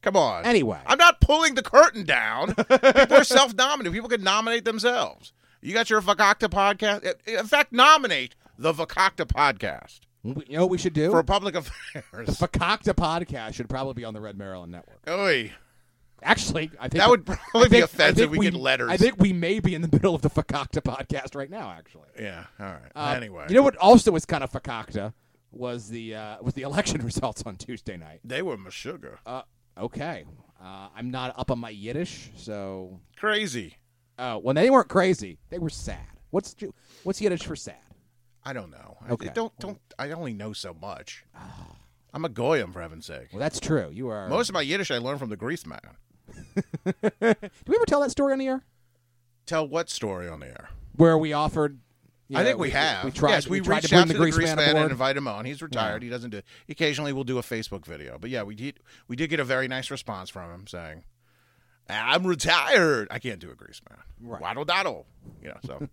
Speaker 3: Come on.
Speaker 2: Anyway.
Speaker 3: I'm not pulling the curtain down. People are self-nominated. People can nominate themselves. You got your Fakakta podcast. In fact, nominate the Fakakta podcast
Speaker 2: We- you know what we should do?
Speaker 3: for public (laughs) affairs.
Speaker 2: the
Speaker 3: affairs.
Speaker 2: Podcast should probably be on the Red Maryland Network.
Speaker 3: Oy.
Speaker 2: Actually, I think
Speaker 3: That would probably be
Speaker 2: think- I
Speaker 3: offensive.
Speaker 2: think
Speaker 3: We get letters.
Speaker 2: I think we may be in the (laughs) middle of the Fakakta podcast right now. Actually,
Speaker 3: Yeah. All right.
Speaker 2: Uh,
Speaker 3: anyway,
Speaker 2: you know what also was kind of Fakakta was the uh, was the election (laughs) results on Tuesday night.
Speaker 3: they were sugar.
Speaker 2: Uh, okay, uh, I'm not up on my Yiddish, so
Speaker 3: Crazy.
Speaker 2: uh, when they weren't crazy, they were sad. What's what's Yiddish for sad?
Speaker 3: I don't know. I-
Speaker 2: Okay.
Speaker 3: don't don't. I only know so much. I'm a goyim for heaven's sake.
Speaker 2: Well, that's true. You are.
Speaker 3: Most of my Yiddish I learned from the Greaseman. (laughs)
Speaker 2: Did we ever tell that story on the air
Speaker 3: Tell what story on the air?
Speaker 2: where we offered?
Speaker 3: I
Speaker 2: know,
Speaker 3: think we, have.
Speaker 2: We tried.
Speaker 3: yes, we,
Speaker 2: tried
Speaker 3: reached
Speaker 2: to bring
Speaker 3: out
Speaker 2: the
Speaker 3: to
Speaker 2: grease,
Speaker 3: the Greaseman,
Speaker 2: man,
Speaker 3: and invite him on. He's retired. He doesn't do. Occasionally, we'll do a Facebook video. But yeah, we did. We did get a very nice response from him saying, "I'm retired. I can't do a Greaseman.
Speaker 2: Right.
Speaker 3: Waddle daddle. You know. So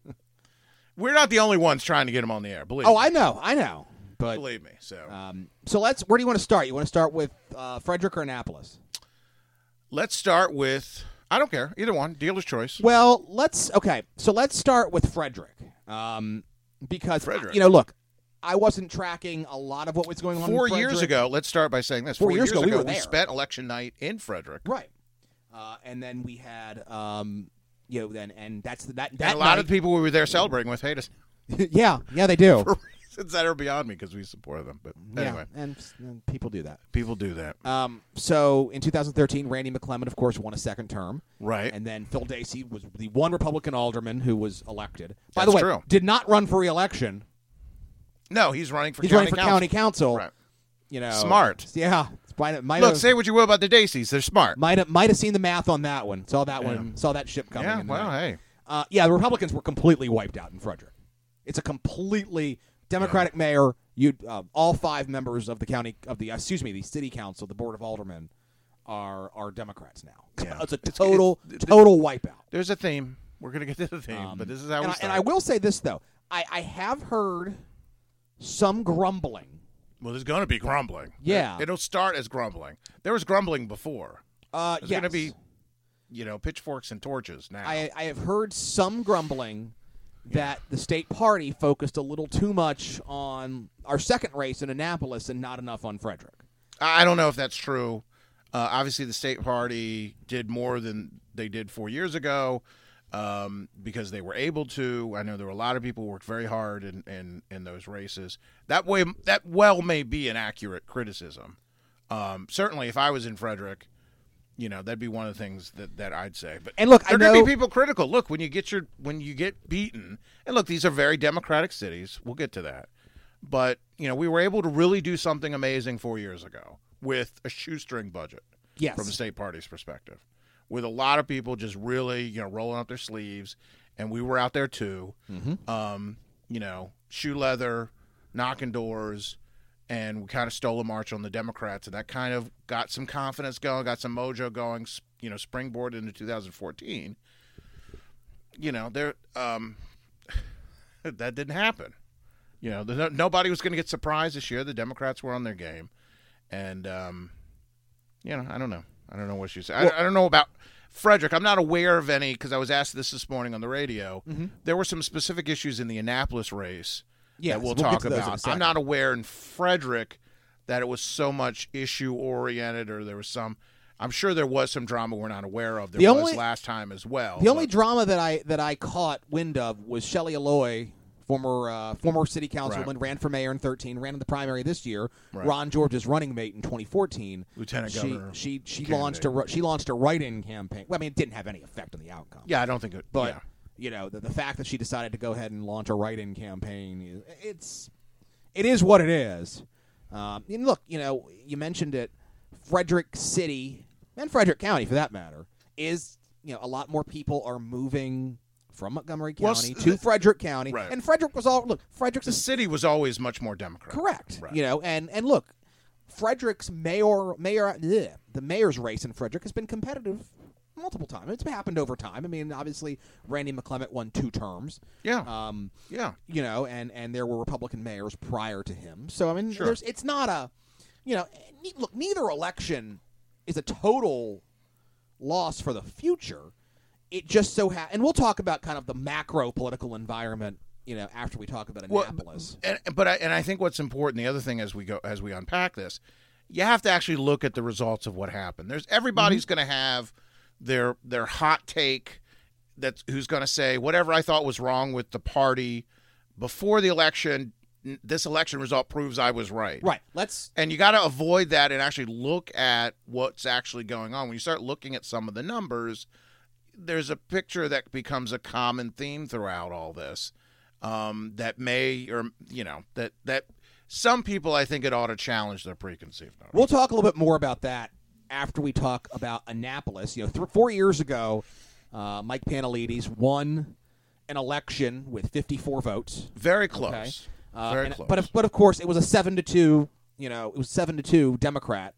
Speaker 3: (laughs) we're not the only ones trying to get him on the air. Believe.
Speaker 2: Oh,
Speaker 3: me.
Speaker 2: I know, I know. But
Speaker 3: believe me. So
Speaker 2: um, so let's. Where do you want to start? You want to start with uh, Frederick or Annapolis?
Speaker 3: Let's start with. I don't care. Either one. Dealer's choice.
Speaker 2: Well, let's okay. So let's start with Frederick, um, because
Speaker 3: Frederick.
Speaker 2: you know, look, I wasn't tracking a lot of what was going on. in
Speaker 3: Four years ago, let's start by saying this.
Speaker 2: Four years ago, we there.
Speaker 3: spent election night in Frederick.
Speaker 2: right? Uh, and then we had, um, you know, then and that's the, that
Speaker 3: And a lot
Speaker 2: night,
Speaker 3: of people we were there celebrating with hate us (laughs)
Speaker 2: yeah, yeah, they do. (laughs)
Speaker 3: reasons that are beyond me because we support them. But anyway,
Speaker 2: Yeah, and, and people do that.
Speaker 3: people do that.
Speaker 2: Um, so in 2013, Randy McClement, of course, won a second term.
Speaker 3: Right.
Speaker 2: And then Phil Dacey was the one Republican alderman who was elected. By
Speaker 3: That's
Speaker 2: the way,
Speaker 3: true.
Speaker 2: did not run for re-election.
Speaker 3: No, he's running for
Speaker 2: He's
Speaker 3: county
Speaker 2: running for
Speaker 3: council.
Speaker 2: county council.
Speaker 3: Right.
Speaker 2: You know,
Speaker 3: Smart.
Speaker 2: Yeah, might might
Speaker 3: Look,
Speaker 2: have
Speaker 3: say what you will about the Daceys, they're smart.
Speaker 2: might have might have seen the math on that one. Saw that one. Saw that ship coming.
Speaker 3: Yeah, well,
Speaker 2: night.
Speaker 3: hey.
Speaker 2: Uh, yeah, the Republicans were completely wiped out in Frederick. It's a completely Democratic mayor. You, uh, all five members of the county of the excuse me, the city council, the board of aldermen, are are Democrats now.
Speaker 3: Yeah. (laughs)
Speaker 2: it's a total
Speaker 3: it's-
Speaker 2: total wipeout.
Speaker 3: There's a theme. We're gonna get to the theme,
Speaker 2: Um,
Speaker 3: but this is how
Speaker 2: and
Speaker 3: we
Speaker 2: I, and I will say this though, I, I have heard some grumbling.
Speaker 3: well, there's gonna be grumbling.
Speaker 2: Yeah.
Speaker 3: It, will start as grumbling. There was grumbling before.
Speaker 2: Uh,
Speaker 3: There's
Speaker 2: yes.
Speaker 3: gonna be, you know, pitchforks and torches now.
Speaker 2: I, I have heard some grumbling that the state party focused a little too much on our second race in Annapolis and not enough on Frederick.
Speaker 3: I don't know if that's true. Uh, obviously, the state party did more than they did four years ago um, because they were able to. I know there were a lot of people who worked very hard in, in, in those races. That way, that well may be an accurate criticism. Um, certainly, if I was in Frederick, you know that'd be one of the things that, that I'd say. But
Speaker 2: And look, I
Speaker 3: there could
Speaker 2: know-
Speaker 3: be people critical. Look, when you get your when you get beaten, and look, these are very democratic cities. We'll get to that. But you know, we were able to really do something amazing four years ago with a shoestring budget.
Speaker 2: Yes.
Speaker 3: from the state party's perspective, with a lot of people just really you know rolling up their sleeves, and we were out there too.
Speaker 2: Mm-hmm.
Speaker 3: Um, you know, shoe leather, knocking doors, and we kind of stole a march on the Democrats, and that kind of got some confidence going, got some mojo going. You know, springboard into 2014. You know, there um, (laughs) that didn't happen. You know, the, nobody was going to get surprised this year. The Democrats were on their game, and um, you know, I don't know. I don't know what you say. I, I don't know about Frederick. I'm not aware of any because I was asked this this morning on the radio. There were some specific issues in the Annapolis race
Speaker 2: Yes,
Speaker 3: that we'll,
Speaker 2: we'll
Speaker 3: talk
Speaker 2: to those in a
Speaker 3: about. I'm not aware in Frederick that it was so much issue oriented or there was some. I'm sure there was some drama we're not aware of. There
Speaker 2: The
Speaker 3: was
Speaker 2: only-
Speaker 3: last time as well.
Speaker 2: The only drama that I that I caught wind of was Shelley Aloi, former uh, former city councilwoman, ran for mayor in 13, ran in the primary this year.
Speaker 3: Right.
Speaker 2: Ron George's running mate in 2014.
Speaker 3: Lieutenant
Speaker 2: she,
Speaker 3: governor
Speaker 2: She she
Speaker 3: candidate.
Speaker 2: launched a she launched a write-in campaign. Well, I mean, it didn't have any effect on the outcome.
Speaker 3: yeah, I don't think it.
Speaker 2: but
Speaker 3: yeah.
Speaker 2: You know the, the fact that she decided to go ahead and launch a write-in campaign it's it is what it is um, and look you know you mentioned it frederick city and frederick county for that matter is you know a lot more people are moving from Montgomery County
Speaker 3: s-
Speaker 2: to Frederick County,
Speaker 3: Right.
Speaker 2: and Frederick was all look. Frederick's
Speaker 3: The city was always much more Democratic.
Speaker 2: Correct.
Speaker 3: Right.
Speaker 2: You know, and and look, Frederick's mayor mayor bleh, the mayor's race in Frederick has been competitive multiple times. It's happened over time. I mean, obviously Randy McClement won two terms.
Speaker 3: Yeah.
Speaker 2: Um,
Speaker 3: yeah.
Speaker 2: you know, and and there were Republican mayors prior to him. So I mean,
Speaker 3: Sure.
Speaker 2: there's it's not a, you know, ne- look, neither election is a total loss for the future. It just so ha- and we'll talk about kind of the macro political environment, you know, after we talk about
Speaker 3: Well,
Speaker 2: Annapolis.
Speaker 3: and but I, and I think what's important, the other thing as we go as we unpack this, you have to actually look at the results of what happened. There's everybody's
Speaker 2: Mm-hmm.
Speaker 3: going to have their their hot take that's who's going to say whatever I thought was wrong with the party before the election. This election result proves I was right.
Speaker 2: right. Let's
Speaker 3: And you got to avoid that and actually look at what's actually going on. When you start looking at some of the numbers, there's a picture that becomes a common theme throughout all this um, that may or you know that that some people I think it ought to challenge their preconceived notion.
Speaker 2: We'll talk a little bit more about that after we talk about Annapolis. You know, th- four years ago, uh, Mike Pantelides won an election with 54 votes.
Speaker 3: Very close.
Speaker 2: Okay. Uh,
Speaker 3: Very
Speaker 2: and-
Speaker 3: close.
Speaker 2: But of, but of course, it was a seven to two. You know, it was seven to two Democrat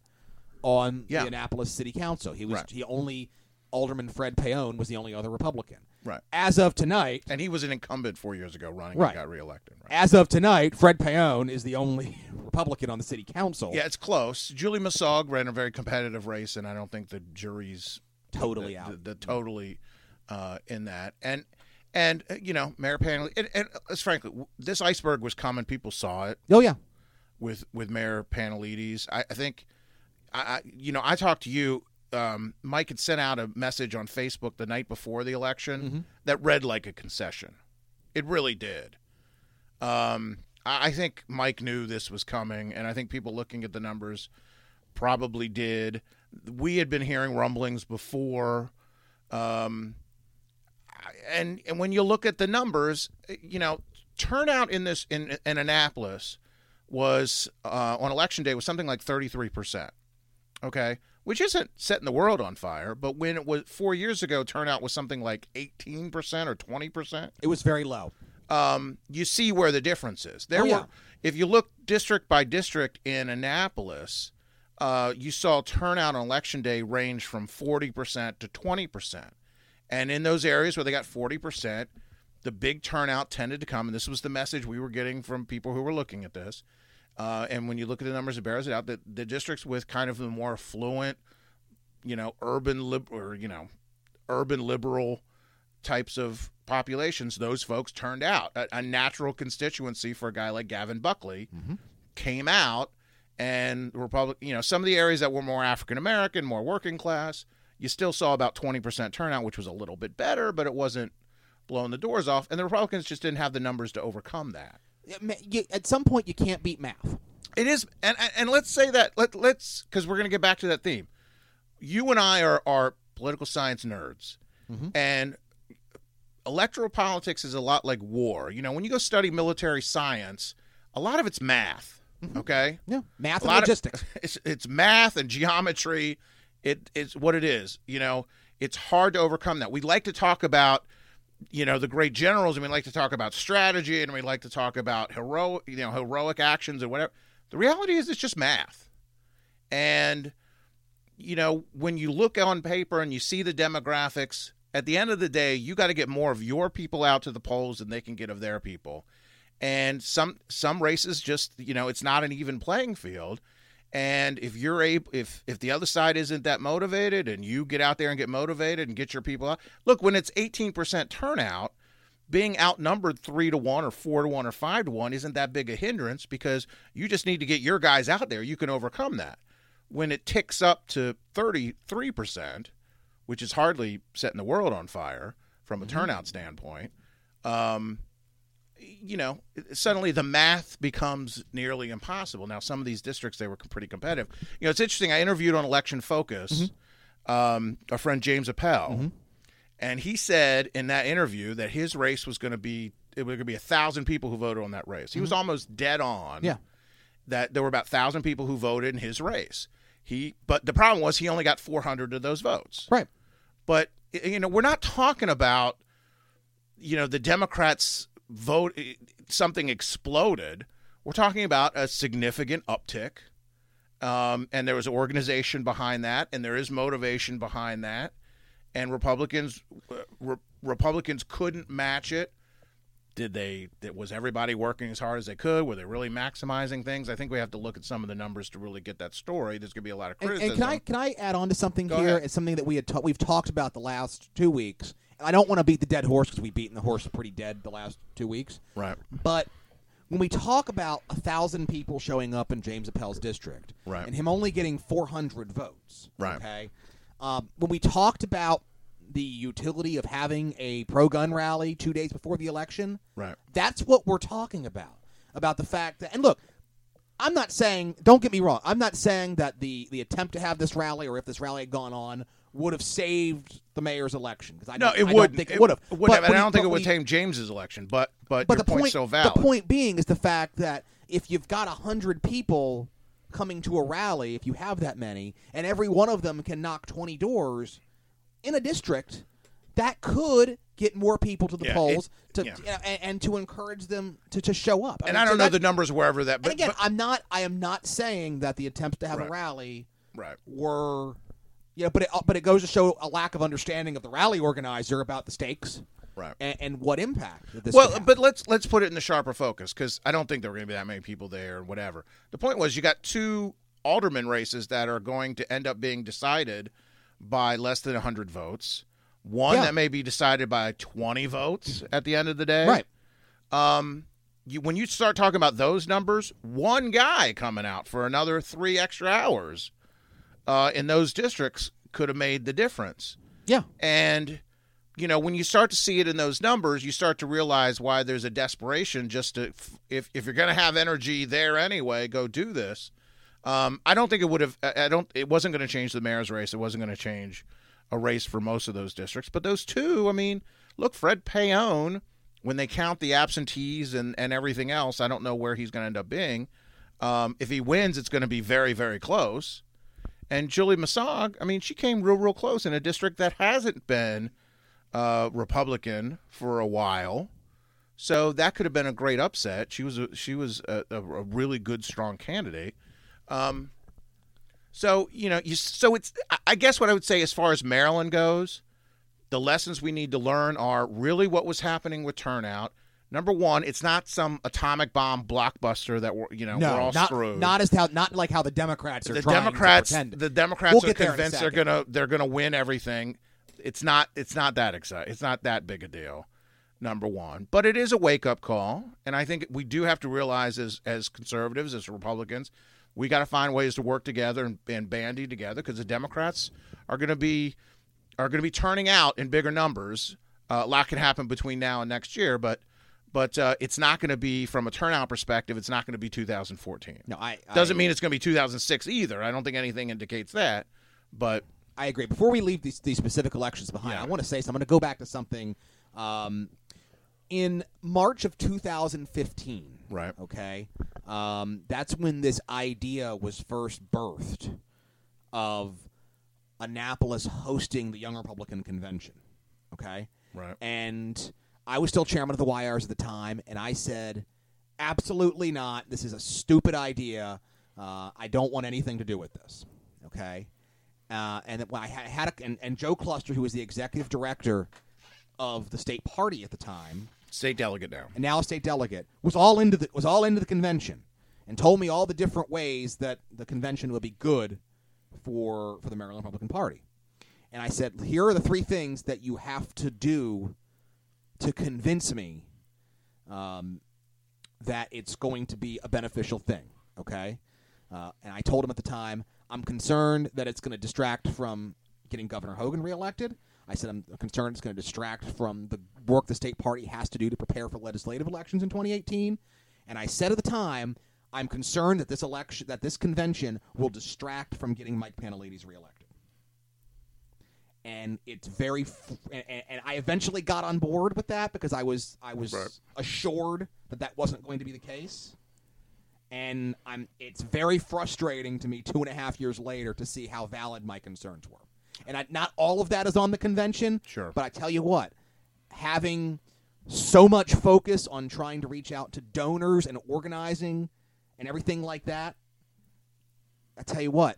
Speaker 2: on
Speaker 3: Yeah.
Speaker 2: the Annapolis City Council. He was
Speaker 3: Right.
Speaker 2: he only Alderman Fred Paone was the only other Republican.
Speaker 3: Right.
Speaker 2: As of tonight,
Speaker 3: and he was an incumbent four years ago running
Speaker 2: Right.
Speaker 3: and got reelected. Right.
Speaker 2: as of tonight, Fred Paone is the only (laughs) Republican on the City Council.
Speaker 3: Yeah, it's close. Julie Massaug ran a very competitive race, and I don't think the jury's
Speaker 2: Totally
Speaker 3: the,
Speaker 2: out.
Speaker 3: The, the totally uh, in that, and and uh, you know, Mayor Panley, and, and let's frankly, this iceberg was coming. People saw it
Speaker 2: Oh yeah.
Speaker 3: with with Mayor Pantelides. I, I think, I you know, I talked to you. Um, Mike had sent out a message on Facebook the night before the election that read like a concession. It really did. Um, I, I think Mike knew this was coming, and I think people looking at the numbers probably did. We had been hearing rumblings before. Um, and and when you look at the numbers, you know, turnout in this in in Annapolis was uh, on election day was something like thirty three percent. Okay, which isn't setting the world on fire, but when it was four years ago, turnout was something like eighteen percent or twenty percent.
Speaker 2: It was very low.
Speaker 3: Um, you see where the difference is. There
Speaker 2: Oh, yeah.
Speaker 3: were, if you look district by district in Annapolis, uh, you saw turnout on election day range from forty percent to twenty percent. And in those areas where they got 40%, the big turnout tended to come. And this was the message we were getting from people who were looking at this. Uh, and when you look at the numbers, it bears it out that the districts with kind of the more affluent, you know, urban lib- or, you know, urban liberal types of populations, those folks turned out. A, a natural constituency for a guy like Gavin Buckley came out and the Republic, you know, some of the areas that were more African American, more working class, you still saw about 20% turnout, which was a little bit better, but it wasn't blowing the doors off. And the Republicans just didn't have the numbers to overcome that.
Speaker 2: Yeah, ma- you- At some point, you can't beat math.
Speaker 3: It is, and and, let's say that let let's because we're going to get back to that theme. You and I are are political science nerds, mm-hmm. and electoral politics is a lot like war. You know, when you go study military science, a lot of it's math. Mm-hmm. Okay,
Speaker 2: Yeah, math
Speaker 3: A
Speaker 2: and
Speaker 3: lot of-
Speaker 2: logistics. (laughs)
Speaker 3: it's it's math and geometry. It's what it is. You know, it's hard to overcome that. We like to talk about, you know, the great generals, and we like to talk about strategy, and we like to talk about heroic, you know, heroic actions and whatever. The reality is, it's just math, and you know, when you look on paper and you see the demographics, at the end of the day, you got to get more of your people out to the polls than they can get of their people. And some some races just, you know, it's not an even playing field. And if you're able, if if the other side isn't that motivated, and you get out there and get motivated and get your people out, look, when it's 18% turnout, being outnumbered three to one or four to one or five to one isn't that big a hindrance because you just need to get your guys out there. You can overcome that. When it ticks up to 33%, which is hardly setting the world on fire from a turnout standpoint, um, you know, suddenly the math becomes nearly impossible. Now, some of these districts they were pretty competitive. You know, it's interesting. I interviewed on Election Focus mm-hmm. um, our friend James Appel, mm-hmm. and he said in that interview that his race was going to be it was going to be a thousand people who voted on that race. He was mm-hmm. almost dead on.
Speaker 2: Yeah.
Speaker 3: that there were about a thousand people who voted in his race. He, but the problem was he only got 400 of those votes.
Speaker 2: Right.
Speaker 3: But you know, we're not talking about, you know, the Democrats vote something exploded. We're talking about a significant uptick, um, and there was organization behind that, and there is motivation behind that, and Republicans, uh, re- Republicans couldn't match it. Did they? Was everybody working as hard as they could? Were they really maximizing things? I think we have to look at some of the numbers to really get that story. There's going to be a lot of
Speaker 2: And,
Speaker 3: criticism.
Speaker 2: and can I can I add on to something
Speaker 3: Go
Speaker 2: here?
Speaker 3: ahead.
Speaker 2: It's something that we had ta- we've talked about the last two weeks. And I don't want to beat the dead horse because we've beaten the horse pretty dead the last two weeks.
Speaker 3: Right.
Speaker 2: But when we talk about a thousand people showing up in James Appel's district,
Speaker 3: Right.
Speaker 2: and him only getting 400 votes,
Speaker 3: Right.
Speaker 2: Okay. Um, when we talked about the utility of having a pro-gun rally two days before the election,
Speaker 3: Right.
Speaker 2: that's what we're talking about. About the fact that, and look, I'm not saying. Don't get me wrong. I'm not saying that the the attempt to have this rally, or if this rally had gone on, would have saved the mayor's election. Because I
Speaker 3: No, it
Speaker 2: I don't
Speaker 3: would.
Speaker 2: think it would have.
Speaker 3: It would have. And I don't think it would tame James's election. But but,
Speaker 2: But the
Speaker 3: point's
Speaker 2: point,
Speaker 3: still valid.
Speaker 2: the point being, is the fact that if you've got a hundred people coming to a rally, if you have that many, and every one of them can knock twenty doors in a district, that could get more people to the
Speaker 3: Yeah, it-
Speaker 2: polls to
Speaker 3: yeah.
Speaker 2: you know, and, and to encourage them to, to show up.
Speaker 3: and
Speaker 2: mean,
Speaker 3: I don't know
Speaker 2: that-
Speaker 3: the numbers wherever that. But
Speaker 2: and again,
Speaker 3: but-
Speaker 2: I'm not. I am not saying that the attempts to have
Speaker 3: Right.
Speaker 2: a rally
Speaker 3: right.
Speaker 2: were, yeah, but it, but it goes to show a lack of understanding of the rally organizer about the stakes
Speaker 3: Right.
Speaker 2: and, and what impact this.
Speaker 3: Well, but let's let's put it in the sharper focus because I don't think there were going to be that many people there or whatever. The point was you got two alderman races that are going to end up being decided by less than 100 votes. One
Speaker 2: Yeah.
Speaker 3: that may be decided by 20 votes at the end of the day.
Speaker 2: right.
Speaker 3: Um, you, when you start talking about those numbers, one guy coming out for another three extra hours uh, in those districts could have made the difference.
Speaker 2: Yeah.
Speaker 3: And you know, when you start to see it in those numbers, you start to realize why there's a desperation just to if if you're going to have energy there anyway, go do this. Um, I don't think it would have. I don't. It wasn't going to change the mayor's race. It wasn't going to change a race for most of those districts. But those two, I mean, look, Fred Paone. When they count the absentees and, and everything else, I don't know where he's going to end up being. Um, if he wins, it's going to be very, very close. And Julie Massag, I mean, she came real, real close in a district that hasn't been uh, Republican for a while. So that could have been a great upset. She was a, she was a, a really good, strong candidate. Um, so you know, you so it's. I- guess what I would say as far as Maryland goes, the lessons we need to learn are really what was happening with turnout. Number one, it's not some atomic bomb blockbuster that we're you know
Speaker 2: No,
Speaker 3: we're all
Speaker 2: not
Speaker 3: screwed.
Speaker 2: not as how not like how the Democrats are
Speaker 3: the
Speaker 2: trying
Speaker 3: Democrats,
Speaker 2: to pretend.
Speaker 3: the Democrats
Speaker 2: We'll
Speaker 3: are
Speaker 2: get there in a
Speaker 3: convinced they're gonna they're gonna win everything. It's not it's not that exciting. It's not that big a deal. Number one, but it is a wake up call, and I think we do have to realize as as conservatives, as Republicans, we got to find ways to work together and, and bandy together because the Democrats are going to be are going to be turning out in bigger numbers. Uh, a lot can happen between now and next year, but but uh, it's not going to be from a turnout perspective. It's not going to be 2014.
Speaker 2: no, I
Speaker 3: Doesn't mean it's going to be 2006 either. I don't think anything indicates that. But
Speaker 2: I agree. Before we leave these, these specific elections behind,
Speaker 3: Yeah.
Speaker 2: I want to say something. I'm going to go back to something. Um, in March of 2015,
Speaker 3: Right.
Speaker 2: Okay, um, that's when this idea was first birthed of Annapolis hosting the Young Republican Convention. Okay,
Speaker 3: Right.
Speaker 2: and I was still chairman of the YRs at the time, and I said, absolutely not. This is a stupid idea. Uh, I don't want anything to do with this. Okay. Uh, and when I had, had a, and, and Joe Cluster, who was the executive director of the state party at the time,
Speaker 3: state delegate now.
Speaker 2: and now a state delegate, was all into the was all into the convention, and told me all the different ways that the convention would be good for for the Maryland Republican Party. And I said, here are the three things that you have to do to convince me um, that it's going to be a beneficial thing. Okay, uh, and I told him at the time, I'm concerned that it's going to distract from getting Governor Hogan reelected. I said I'm concerned it's going to distract from the work the state party has to do to prepare for legislative elections in 2018. And I said at the time, I'm concerned that this election, that this convention, will distract from getting Mike Pantelides reelected. And it's very, f- and, and- and I eventually got on board with that because I was I was
Speaker 3: Right.
Speaker 2: assured that that wasn't going to be the case and I'm it's very frustrating to me two and a half years later to see how valid my concerns were. And I, not all of that is on the convention.
Speaker 3: Sure.
Speaker 2: But I tell you what, having so much focus on trying to reach out to donors and organizing and everything like that, I tell you what,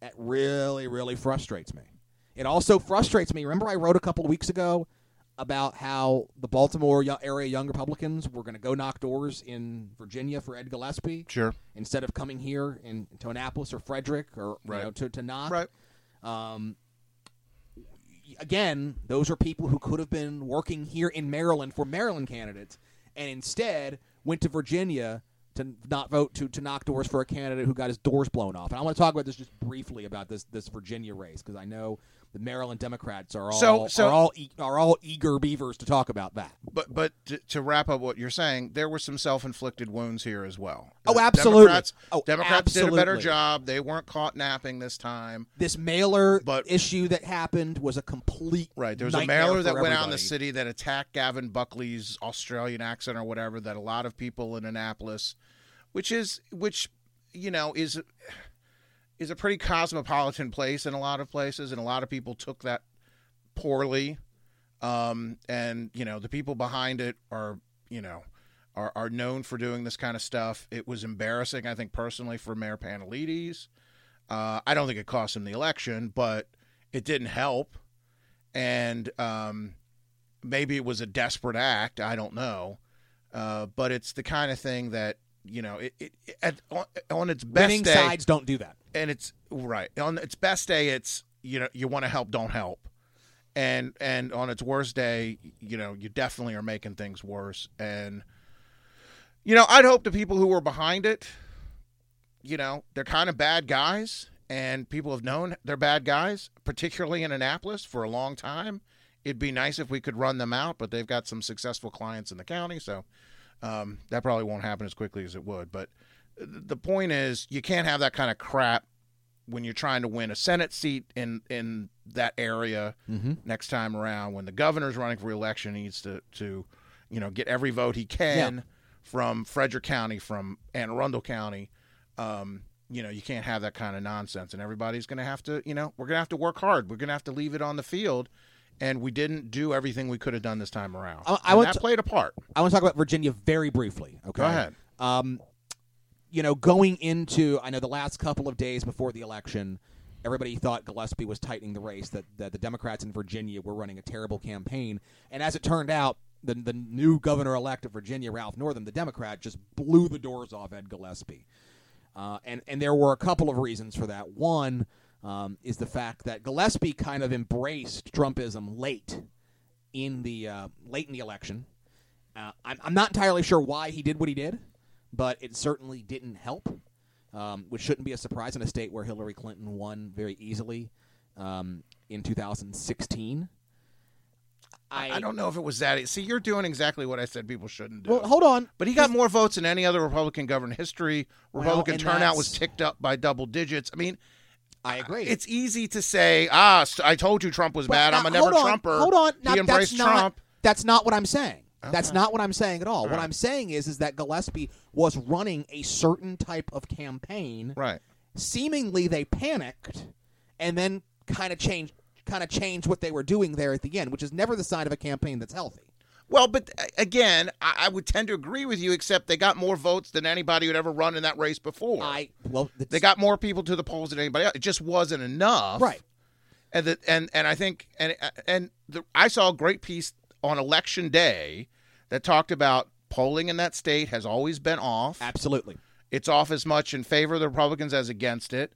Speaker 2: that really, really frustrates me. It also frustrates me. Remember, I wrote a couple of weeks ago about how the Baltimore area Young Republicans were going to go knock doors in Virginia for Ed Gillespie
Speaker 3: Sure.
Speaker 2: instead of coming here in to Annapolis or Frederick or you know, to, to knock.
Speaker 3: Right.
Speaker 2: Um, again, those are people who could have been working here in Maryland for Maryland candidates, and instead went to Virginia to not vote to, to knock doors for a candidate who got his doors blown off. And I want to talk about this just briefly about this this Virginia race because I know the Maryland Democrats are all
Speaker 3: So- so-
Speaker 2: are all e- are all eager beavers to talk about that.
Speaker 3: But but to, to wrap up what you're saying, there were some self-inflicted wounds here as well.
Speaker 2: Oh, absolutely.
Speaker 3: Democrats,
Speaker 2: Oh,
Speaker 3: Democrats did a better job. They weren't caught napping this time.
Speaker 2: This mailer
Speaker 3: But-
Speaker 2: issue that happened was a complete
Speaker 3: Right. There was a mailer that went out in the city that attacked Gavin Buckley's Australian accent or whatever that a lot of people in Annapolis, which is which you know is is a pretty cosmopolitan place in a lot of places, and a lot of people took that poorly. Um, and you know the people behind it are you know are are known for doing this kind of stuff. It was embarrassing, I think personally, for Mayor Pantelides. Uh, I don't think it cost him the election, but it didn't help and um, maybe it was a desperate act. I don't know, uh, but it's the kind of thing that you know it, it, it at, on, on its best
Speaker 2: Winning
Speaker 3: day,
Speaker 2: sides don't do that.
Speaker 3: And it's right on its best day. It's you know you want to help, don't help, and and on its worst day, you know you definitely are making things worse. And you know I'd hope the people who were behind it, you know, they're kind of bad guys, and people have known they're bad guys, particularly in Annapolis for a long time. It'd be nice if we could run them out, but they've got some successful clients in the county, so um, that probably won't happen as quickly as it would. But the point is, you can't have that kind of crap when you're trying to win a Senate seat in in that area next time around. When the governor's running for reelection, he needs to to you know get every vote he can from Frederick County, from Anne Arundel County. Um, you know, you can't have that kind of nonsense, and everybody's going to have to, you know, we're going to have to work hard. We're going to have to leave it on the field, and we didn't do everything we could have done this time around.
Speaker 2: I- I
Speaker 3: And
Speaker 2: want
Speaker 3: that
Speaker 2: to-
Speaker 3: played a part.
Speaker 2: I want to talk about Virginia very briefly. Okay.
Speaker 3: Go ahead.
Speaker 2: Um, you know, going into I know the last couple of days before the election, everybody thought Gillespie was tightening the race. That that the Democrats in Virginia were running a terrible campaign, and as it turned out, the the new governor elect of Virginia, Ralph Northam, the Democrat, just blew the doors off Ed Gillespie. Uh, and and there were a couple of reasons for that. One um, is the fact that Gillespie kind of embraced Trumpism late in the uh, late in the election. Uh, I'm, I'm not entirely sure why he did what he did, but it certainly didn't help, um, which shouldn't be a surprise in a state where Hillary Clinton won very easily um, in 2016. I,
Speaker 3: I don't know if it was that. See, you're doing exactly what I said people shouldn't do.
Speaker 2: Well, hold on.
Speaker 3: But he got more votes than any other Republican governor in history. Republican
Speaker 2: and
Speaker 3: turnout was ticked up by double digits. I mean,
Speaker 2: I agree.
Speaker 3: it's easy to say, ah, I told you Trump was
Speaker 2: But
Speaker 3: bad.
Speaker 2: now,
Speaker 3: I'm a never
Speaker 2: on,
Speaker 3: Trumper.
Speaker 2: Hold on.
Speaker 3: He embraced
Speaker 2: that's not,
Speaker 3: Trump.
Speaker 2: That's not what I'm saying. That's not what I'm saying at all. what
Speaker 3: right.
Speaker 2: I'm saying is, is that Gillespie was running a certain type of campaign.
Speaker 3: Right.
Speaker 2: Seemingly, they panicked, and then kind of changed, kind of changed what they were doing there at the end, which is never the sign of a campaign that's healthy.
Speaker 3: Well, but uh, again, I, I would tend to agree with you, except they got more votes than anybody who'd ever run in that race before.
Speaker 2: I well,
Speaker 3: they got more people to the polls than anybody else. It just wasn't enough.
Speaker 2: right.
Speaker 3: and the, and and I think and and the, I saw a great piece on election day that talked about polling in that state has always been off.
Speaker 2: Absolutely.
Speaker 3: It's off as much in favor of the Republicans as against it.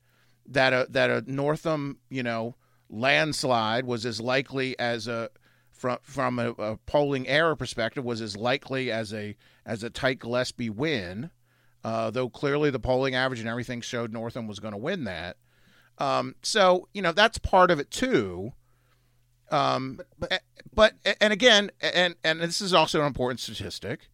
Speaker 3: That a that a Northam you know landslide was as likely as a from from a, a polling error perspective was as likely as a as a tight Gillespie win. Uh, though clearly the polling average and everything showed Northam was going to win that. Um, so you know that's part of it too. Um, but, but and again, and and this is also an important statistic.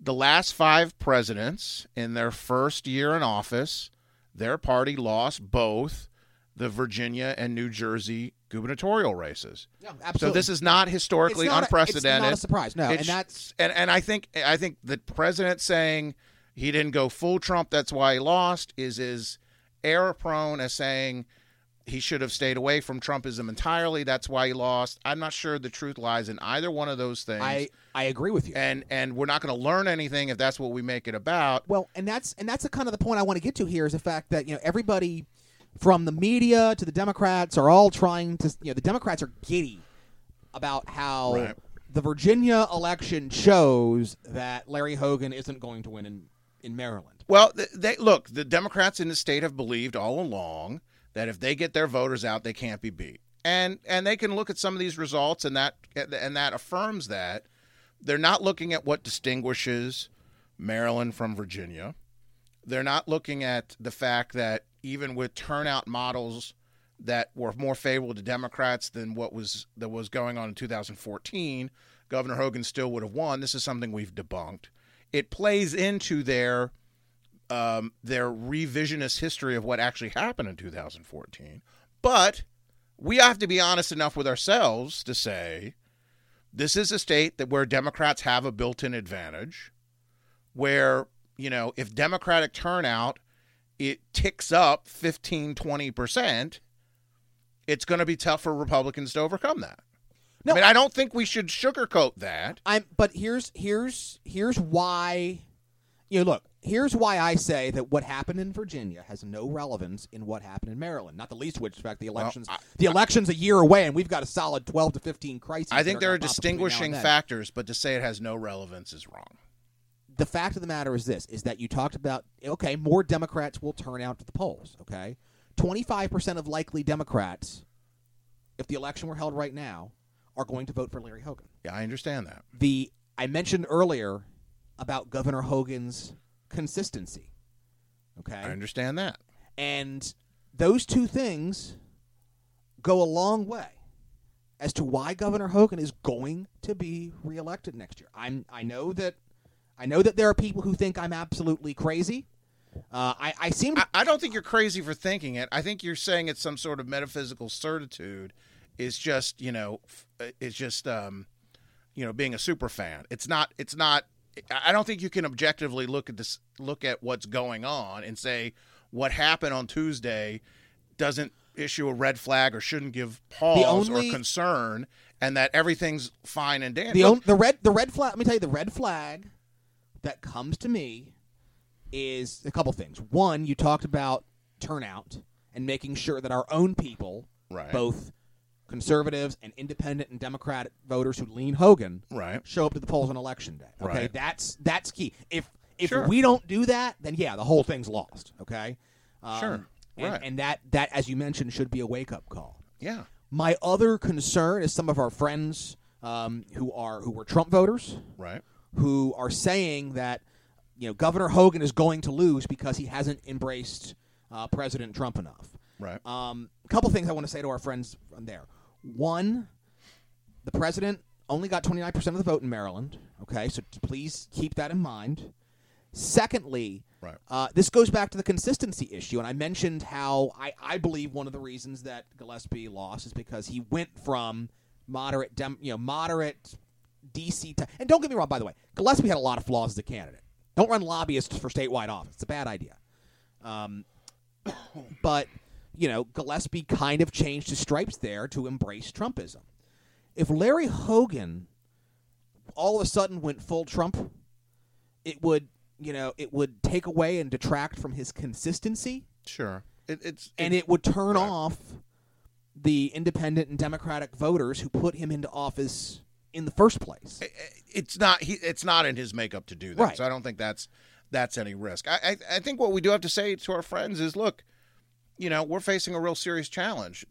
Speaker 3: The last five presidents in their first year in office, their party lost both the Virginia and New Jersey gubernatorial races.
Speaker 2: Yeah, absolutely.
Speaker 3: So this is not historically
Speaker 2: It's not a-
Speaker 3: unprecedented.
Speaker 2: it's not a surprise. No, and that's-
Speaker 3: and and I think I think the president saying he didn't go full Trump, that's why he lost, is as error prone as saying he should have stayed away from Trumpism entirely. That's why he lost. I'm not sure the truth lies in either one of those things.
Speaker 2: I I agree with you.
Speaker 3: and and we're not going to learn anything if that's what we make it about.
Speaker 2: Well, and that's and that's the kind of the point I want to get to here is the fact that you know everybody from the media to the Democrats are all trying to you know the Democrats are giddy about how
Speaker 3: Right.
Speaker 2: the Virginia election shows that Larry Hogan isn't going to win in in Maryland.
Speaker 3: Well, th- they look. The Democrats in the state have believed all along that if they get their voters out, they can't be beat, and and they can look at some of these results, and that and that affirms that they're not looking at what distinguishes Maryland from Virginia. They're not looking at the fact that even with turnout models that were more favorable to Democrats than what was that was going on in 2014, Governor Hogan still would have won. This is something we've debunked. It plays into their um, their revisionist history of what actually happened in 2014. But we have to be honest enough with ourselves to say this is a state that where Democrats have a built-in advantage, where you know if Democratic turnout it ticks up 15, 20 percent, it's going to be tough for Republicans to overcome that.
Speaker 2: No,
Speaker 3: I mean, I don't think we should sugarcoat that.
Speaker 2: I'm but here's here's here's why you know look here's why I say that what happened in Virginia has no relevance in what happened in Maryland. Not the least which, in fact, the elections
Speaker 3: I-
Speaker 2: the election's a year away, and we've got a solid twelve to fifteen crises.
Speaker 3: I think there are
Speaker 2: gonna pop up between now and
Speaker 3: distinguishing factors, but to say it has no relevance is wrong.
Speaker 2: the fact of the matter is this is that you talked about okay more democrats will turn out to the polls okay 25% of likely democrats if the election were held right now are going to vote for larry hogan
Speaker 3: Yeah, I understand that.
Speaker 2: the i mentioned earlier about governor hogan's consistency okay
Speaker 3: I understand that.
Speaker 2: and those two things go a long way as to why Governor Hogan is going to be reelected next year. I'm I know that I know that there are people who think I'm absolutely crazy. Uh, I, I seem to
Speaker 3: I, I don't think you're crazy for thinking it. I think you're saying it's some sort of metaphysical certitude. Is just you know, it's just um, you know, being a super fan. It's not. It's not. I don't think you can objectively look at this, look at what's going on, and say what happened on Tuesday doesn't issue a red flag or shouldn't give pause
Speaker 2: only-
Speaker 3: or concern, and that everything's fine and dandy.
Speaker 2: the
Speaker 3: Look,
Speaker 2: on, the red the red flag. Let me tell you, the red flag that comes to me is a couple things. One, you talked about turnout and making sure that our own people,
Speaker 3: Right.
Speaker 2: both conservatives and independent and Democratic voters who lean Hogan,
Speaker 3: Right.
Speaker 2: show up to the polls on election day. Okay,
Speaker 3: Right.
Speaker 2: that's that's key. If if
Speaker 3: Sure.
Speaker 2: we don't do that, then yeah, the whole thing's lost. Okay, um,
Speaker 3: Sure.
Speaker 2: and,
Speaker 3: Right.
Speaker 2: and that that as you mentioned should be a wake up call.
Speaker 3: yeah.
Speaker 2: My other concern is some of our friends um, who are who were Trump voters
Speaker 3: Right.
Speaker 2: who are saying that you know Governor Hogan is going to lose because he hasn't embraced uh, President Trump enough.
Speaker 3: Right.
Speaker 2: Um, a couple things I want to say to our friends from there. One, the president only got 29% of the vote in Maryland. Okay, so t- please keep that in mind. Secondly,
Speaker 3: Right.
Speaker 2: uh, this goes back to the consistency issue, and I mentioned how I, I believe one of the reasons that Gillespie lost is because he went from moderate, dem, you know, moderate DC. To, and don't get me wrong, by the way, Gillespie had a lot of flaws as a candidate. Don't run lobbyists for statewide office; it's a bad idea. Um, (coughs) but you know, Gillespie kind of changed his stripes there to embrace Trumpism. If Larry Hogan all of a sudden went full Trump, it would, you know, it would take away and detract from his consistency,
Speaker 3: Sure. It, it's
Speaker 2: and it would turn
Speaker 3: right.
Speaker 2: off the independent and Democratic voters who put him into office in the first place.
Speaker 3: it's not he it's not in his makeup to do that.
Speaker 2: Right.
Speaker 3: So I don't think that's that's any risk. I, I I think what we do have to say to our friends is look, you know, we're facing a real serious challenge.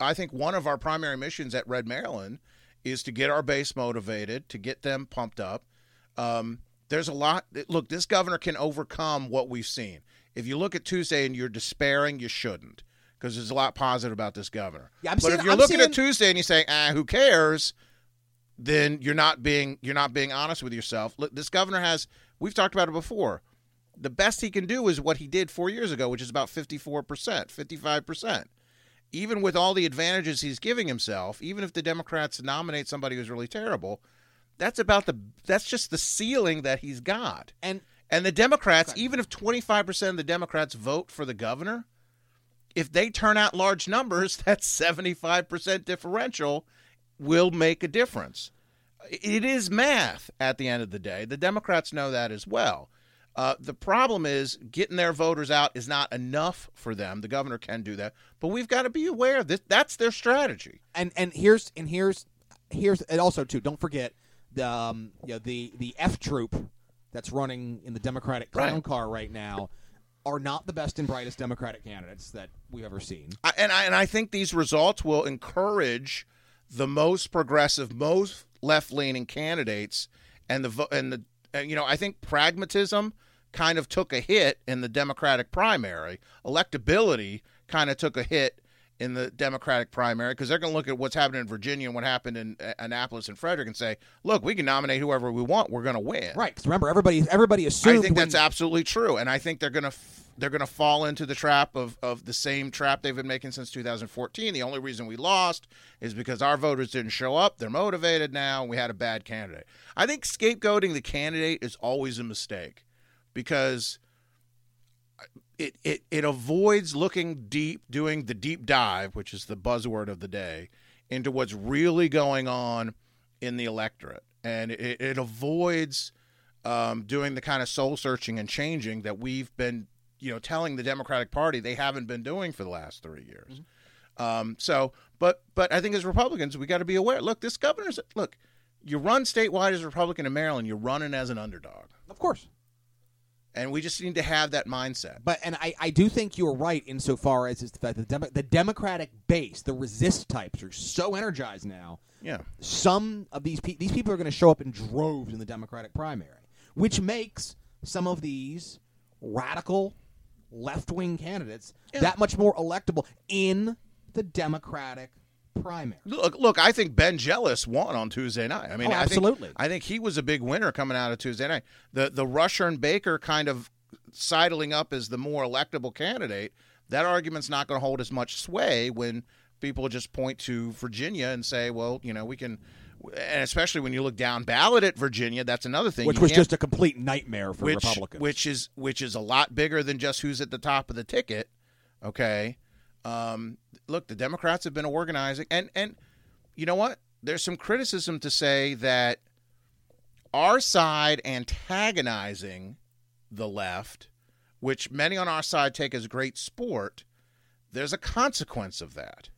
Speaker 3: I think one of our primary missions at Red Maryland is to get our base motivated, to get them pumped up. Um, there's a lot. Look, this governor can overcome what we've seen. If you look at Tuesday and you're despairing, you shouldn't, because there's a lot positive about this governor.
Speaker 2: Yeah,
Speaker 3: but
Speaker 2: seeing-
Speaker 3: if you're
Speaker 2: I'm
Speaker 3: looking
Speaker 2: seeing-
Speaker 3: at Tuesday and you're saying, ah, who cares? then you're not being you're not being honest with yourself. Look, this governor has we've talked about it before. The best he can do is what he did 4 years ago, which is about 54%, 55%. Even with all the advantages he's giving himself, even if the Democrats nominate somebody who's really terrible, that's about the that's just the ceiling that he's got.
Speaker 2: And
Speaker 3: And the Democrats, even if 25% of the Democrats vote for the governor, if they turn out large numbers, (laughs) that 75% differential will make a difference. It is math at the end of the day. The Democrats know that as well. Uh, the problem is getting their voters out is not enough for them. The governor can do that, but we've got to be aware that that's their strategy.
Speaker 2: And and here's and here's here's and also too. Don't forget the um, you know, the the F troop that's running in the Democratic clown
Speaker 3: Right.
Speaker 2: car right now are not the best and brightest Democratic candidates that we've ever seen.
Speaker 3: I- and I, and I think these results will encourage the most progressive, most left-leaning candidates, and the and the and, you know I think pragmatism kind of took a hit in the Democratic primary. Electability kind of took a hit in the Democratic primary because they're going to look at what's happening in Virginia and what happened in uh, Annapolis and Frederick and say, "Look, we can nominate whoever we want. We're going to win."
Speaker 2: Right? Because remember, everybody everybody assumed
Speaker 3: I think
Speaker 2: when-
Speaker 3: that's absolutely true, and I think they're gonna f- they're gonna fall into the trap of of the same trap they've been making since 2014. The only reason we lost is because our voters didn't show up. They're motivated now, and we had a bad candidate. I think scapegoating the candidate is always a mistake because it it it avoids looking deep, doing the deep dive, which is the buzzword of the day, into what's really going on in the electorate, and it, it avoids um, doing the kind of soul searching and changing that we've been, you know, telling the Democratic Party they haven't been doing for the last three years. Um, so, but but I think as Republicans, we got to be aware. Look, this governor's look. You run statewide as a Republican in Maryland. You're running as an underdog,
Speaker 2: of course.
Speaker 3: And we just need to have that mindset.
Speaker 2: But and I, I do think you're right insofar as is the fact that the, Demo- the Democratic base, the resist types, are so energized now.
Speaker 3: Yeah.
Speaker 2: Some of these pe- these people are going to show up in droves in the Democratic primary, which makes some of these radical left wing candidates that much more electable in the Democratic primary.
Speaker 3: Look, look. I think Ben Jealous won on Tuesday night. I mean,
Speaker 2: Oh,
Speaker 3: I think-
Speaker 2: absolutely.
Speaker 3: I think, he was a big winner coming out of Tuesday night. The the Rushern Baker kind of sidling up as the more electable candidate. That argument's not going to hold as much sway when people just point to Virginia and say, well, you know, we can. And especially when you look down ballot at Virginia, that's another thing.
Speaker 2: Which
Speaker 3: You
Speaker 2: was just a complete nightmare for
Speaker 3: which,
Speaker 2: Republicans.
Speaker 3: Which is which is a lot bigger than just who's at the top of the ticket. Okay, um, look, the Democrats have been organizing, and and you know what? There's some criticism to say that our side antagonizing the left, which many on our side take as great sport. There's a consequence of that.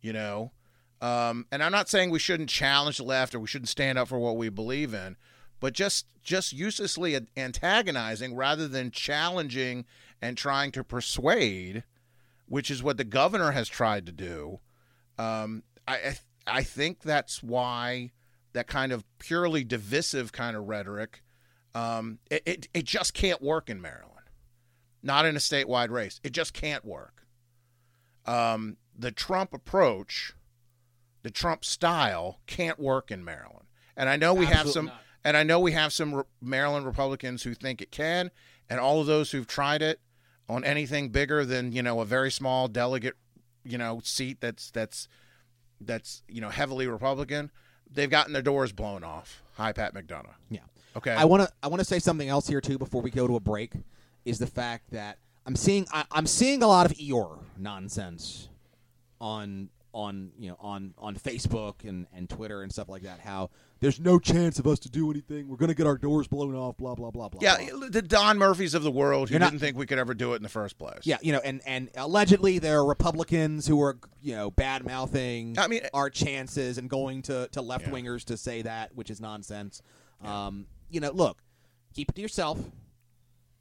Speaker 3: You know, um, and I'm not saying we shouldn't challenge the left or we shouldn't stand up for what we believe in, but just just uselessly antagonizing rather than challenging and trying to persuade, which is what the governor has tried to do. Um, I I, I think that's why that kind of purely divisive kind of rhetoric, um, it, it it just can't work in Maryland, not in a statewide race. It just can't work. Um, the Trump approach, the Trump style, can't work in Maryland. And I know we have some,
Speaker 2: not.
Speaker 3: and I know we have some Re- Maryland Republicans who think it can, and all of those who've tried it on anything bigger than you know a very small delegate, you know, seat that's that's that's you know heavily Republican, they've gotten their doors blown off. Hi, Pat McDonough.
Speaker 2: Yeah.
Speaker 3: Okay.
Speaker 2: I want to I want to say something else here too before we go to a break. Is the fact that I'm seeing I, I'm seeing a lot of Eeyore nonsense on on you know on on Facebook and and Twitter and stuff like that. How there's no chance of us to do anything. We're going to get our doors blown off. Blah blah blah blah.
Speaker 3: yeah,
Speaker 2: blah.
Speaker 3: the Don Murphys of the world who
Speaker 2: You're
Speaker 3: didn't think we could ever do it in the first place.
Speaker 2: Yeah, you know, and and allegedly there are Republicans who are you know bad mouthing
Speaker 3: I mean-
Speaker 2: our chances and going to to left wingers to say that, which is nonsense. Um, you know, look, keep it to yourself.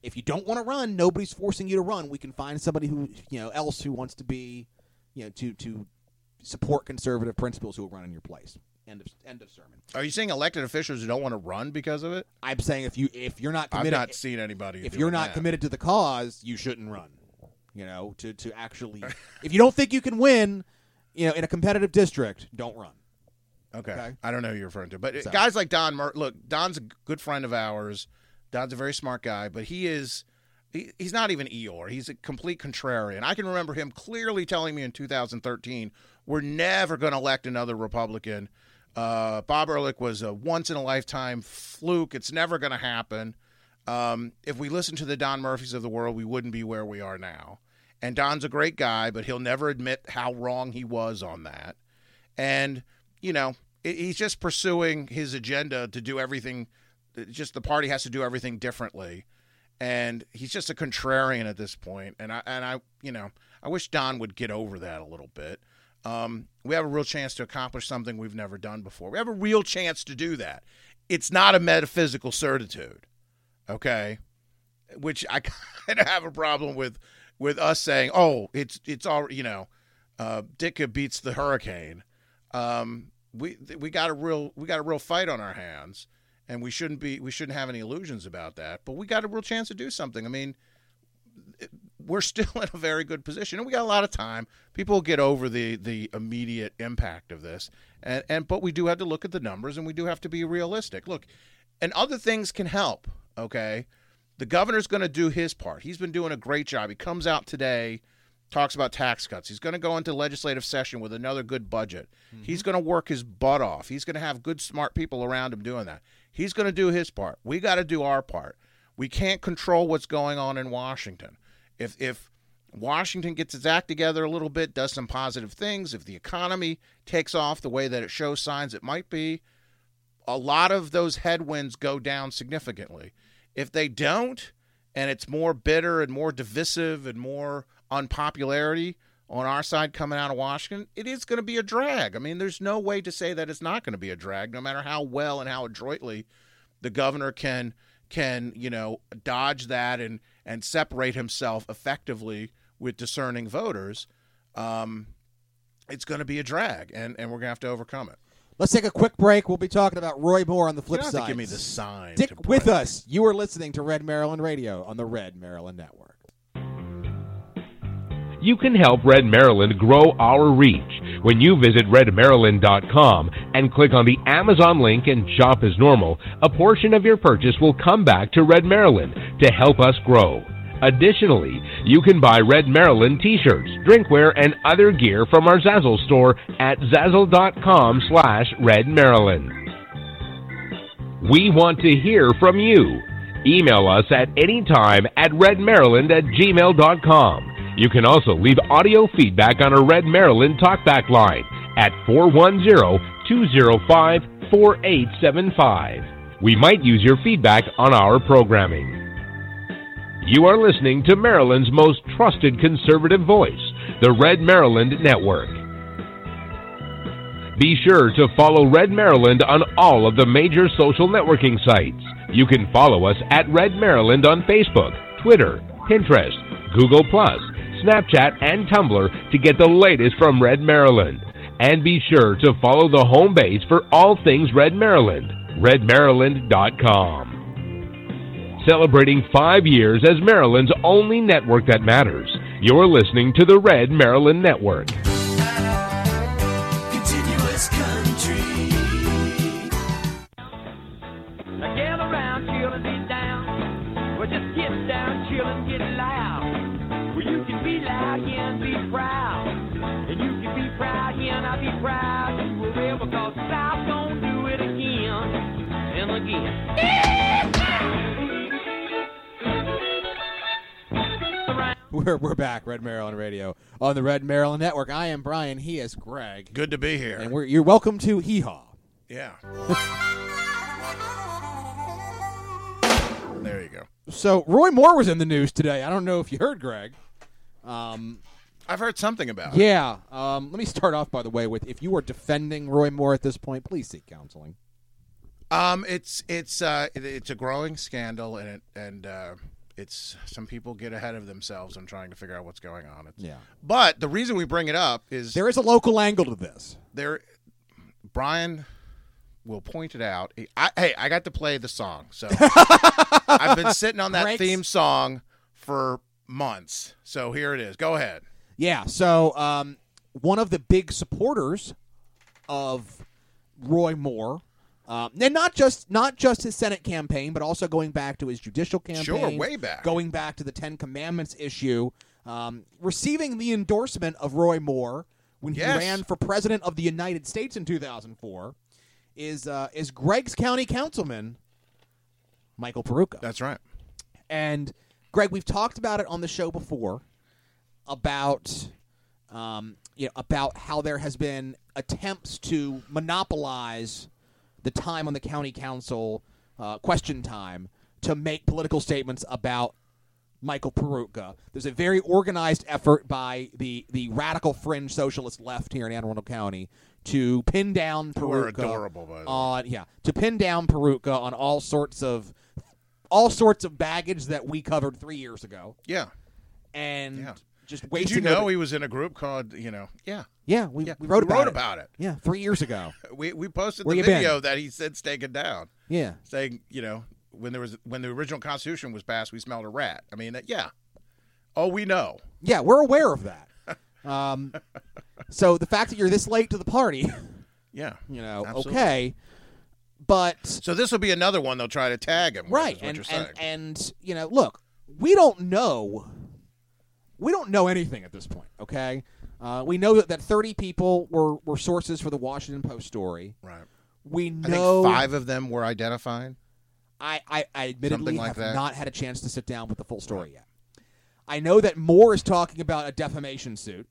Speaker 2: If you don't want to run, nobody's forcing you to run. We can find somebody who you know else who wants to be, you know, to to support conservative principles who will run in your place. End of end of sermon.
Speaker 3: Are you saying elected officials who don't want to run because of it?
Speaker 2: I'm saying if you if you're not
Speaker 3: I've
Speaker 2: committed,
Speaker 3: not seen anybody.
Speaker 2: if you're not
Speaker 3: that.
Speaker 2: committed to the cause, you shouldn't run. You know, to to actually, (laughs) if you don't think you can win, you know, in a competitive district, don't run.
Speaker 3: Okay.
Speaker 2: Okay.
Speaker 3: I don't know who you're referring to, but
Speaker 2: So-
Speaker 3: guys like Don. Mur- look, Don's a good friend of ours. Don's a very smart guy, but he is. He, he's not even Eeyore. He's a complete contrarian. I can remember him clearly telling me in 2013, "We're never going to elect another Republican." Uh, Bob Ehrlich was a once in a lifetime fluke. It's never going to happen. Um, if we listened to the Don Murphys of the world, we wouldn't be where we are now. And Don's a great guy, but he'll never admit how wrong he was on that. And, you know, he's just pursuing his agenda to do everything, just the party has to do everything differently. And he's just a contrarian at this point. And I, and I, you know, I wish Don would get over that a little bit. Um, we have a real chance to accomplish something we've never done before. We have a real chance to do that. It's not a metaphysical certitude, okay? Which I (laughs) kind of have a problem with with us saying, "Oh, it's it's all you know, uh, Dicka beats the hurricane." Um, we we got a real we got a real fight on our hands, and we shouldn't be we shouldn't have any illusions about that. But we got a real chance to do something. I mean, we're still (laughs) in a very good position, and we got a lot of time. People get over the the immediate impact of this, and and but we do have to look at the numbers, and we do have to be realistic. Look, and other things can help. Okay, the governor's going to do his part. He's been doing a great job. He comes out today, talks about tax cuts. He's going to go into legislative session with another good budget. Mm-hmm. He's going to work his butt off. He's going to have good, smart people around him doing that. He's going to do his part. We got to do our part. We can't control what's going on in Washington. If if Washington gets its act together a little bit, does some positive things, if the economy takes off the way that it shows signs it might be, a lot of those headwinds go down significantly. If they don't, and it's more bitter and more divisive and more unpopularity on our side coming out of Washington, it is going to be a drag. I mean, there's no way to say that it's not going to be a drag, no matter how well and how adroitly the governor can can you know dodge that and and separate himself effectively with discerning voters. Um, it's going to be a drag, and and we're going to have to overcome it.
Speaker 2: Let's take a quick break. We'll be talking about Roy Moore on the flip
Speaker 3: don't have to
Speaker 2: side.
Speaker 3: give me the sign.
Speaker 2: Stick with us. You are listening to Red Maryland Radio on the Red Maryland Network.
Speaker 5: You can help Red Maryland grow our reach when you visit redmaryland.com and click on the Amazon link and shop as normal. A portion of your purchase will come back to Red Maryland to help us grow. Additionally, you can buy Red Maryland t-shirts, drinkware, and other gear from our Zazzle store at zazzle.com slash Red Maryland. We want to hear from you. Email us at any time at redmaryland at gmail.com. You can also leave audio feedback on our Red Maryland talkback line at 410-205-4875. We might use your feedback on our programming. You are listening to Maryland's most trusted conservative voice, the Red Maryland Network. Be sure to follow Red Maryland on all of the major social networking sites. You can follow us at Red Maryland on Facebook, Twitter, Pinterest, Google Snapchat, and Tumblr to get the latest from Red Maryland. And be sure to follow the home base for all things Red Maryland, redmaryland.com. Celebrating five years as Maryland's only network that matters. You're listening to the Red Maryland Network.
Speaker 10: Proud. And you can be proud here and I'll be proud. You will will because South gonna do it again and again. (laughs)
Speaker 2: We're, we're back, Red Maryland Radio on the Red Maryland Network. I am Brian. He is Greg.
Speaker 3: Good to be here.
Speaker 2: And we're, you're welcome to Hee Haw.
Speaker 3: Yeah. (laughs) there you go.
Speaker 2: So Roy Moore was in the news today. I don't know if you heard, Greg. Um,
Speaker 3: I've heard something about it.
Speaker 2: yeah. Um, let me start off, by the way, with if you are defending Roy Moore at this point, please seek counseling.
Speaker 3: Um, it's it's uh, it- it's a growing scandal, and it, and uh, it's some people get ahead of themselves on trying to figure out what's going on. It's,
Speaker 2: Yeah.
Speaker 3: But the reason we bring it up is
Speaker 2: There is a local angle to this.
Speaker 3: there. Brian will point it out. I, hey, I got to play the song, so (laughs) I've been sitting on that
Speaker 2: Breaks.
Speaker 3: theme song for months. So here it is. Go ahead.
Speaker 2: Yeah. So um, one of the big supporters of Roy Moore, uh, and not just not just his Senate campaign, but also going back to his judicial campaign.
Speaker 3: Sure, way back.
Speaker 2: Going back to the Ten Commandments issue, um, receiving the endorsement of Roy Moore when
Speaker 3: Yes.
Speaker 2: he ran for president of the United States in 2004, is uh, is Greg's County Councilman Michael Peroutka.
Speaker 3: That's right.
Speaker 2: And Greg, we've talked about it on the show before. About um, you know about how there has been attempts to monopolize the time on the county council uh, question time to make political statements about Michael Peroutka. There's a very organized effort by the the radical fringe socialist left here in Anne Arundel County to pin down Peroutka
Speaker 3: adorable, by the way.
Speaker 2: on yeah to pin down Peroutka on all sorts of all sorts of baggage that we covered three years ago
Speaker 3: Yeah.
Speaker 2: and
Speaker 3: Yeah.
Speaker 2: Just
Speaker 3: Did
Speaker 2: wasting
Speaker 3: you know
Speaker 2: every-
Speaker 3: he was in a group called, you know, yeah.
Speaker 2: yeah we,
Speaker 3: Yeah.
Speaker 2: we wrote
Speaker 3: We
Speaker 2: about
Speaker 3: wrote
Speaker 2: it.
Speaker 3: about it.
Speaker 2: yeah three years ago (laughs)
Speaker 3: We we posted
Speaker 2: Where
Speaker 3: the
Speaker 2: you been?
Speaker 3: video that he said's taken down,
Speaker 2: yeah
Speaker 3: saying, you know, when there was when the original Constitution was passed, we smelled a rat. I mean, yeah. Oh, we know.
Speaker 2: yeah we're aware of that (laughs) um, so the fact that you're this late to the party (laughs)
Speaker 3: Yeah.
Speaker 2: you know
Speaker 3: Absolutely.
Speaker 2: okay but
Speaker 3: So this will be another one they'll try to tag him. with,
Speaker 2: right
Speaker 3: is what
Speaker 2: and,
Speaker 3: you're saying.
Speaker 2: and and you know look we don't know we don't know anything at this point okay uh, we know that, that 30 people were, were sources for the washington post story
Speaker 3: right.
Speaker 2: we know
Speaker 3: five of them were identified.
Speaker 2: I, I, I admittedly
Speaker 3: like
Speaker 2: have
Speaker 3: that.
Speaker 2: not had a chance to sit down with the full story yet i know that moore is talking about a defamation suit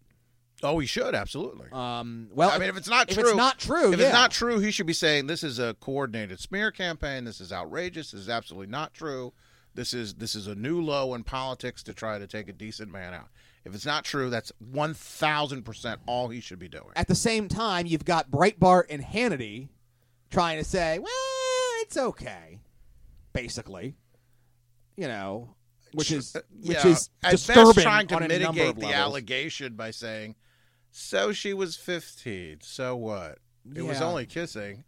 Speaker 3: Oh, he should absolutely.
Speaker 2: um, well
Speaker 3: I mean, if it's not
Speaker 2: if
Speaker 3: true,
Speaker 2: it's not true
Speaker 3: if
Speaker 2: yeah.
Speaker 3: it's not true, he should be saying this is a coordinated smear campaign. This is outrageous. This is absolutely not true. This is this is a new low in politics to try to take a decent man out. If it's not true, that's one thousand percent all he should be doing.
Speaker 2: at the same time, you've got Breitbart and Hannity trying to say, "Well, it's okay," basically. You know, which is uh, which
Speaker 3: yeah,
Speaker 2: is disturbing
Speaker 3: best trying to mitigate the
Speaker 2: levels.
Speaker 3: allegation by saying, "So she was fifteen. So what? It was only kissing."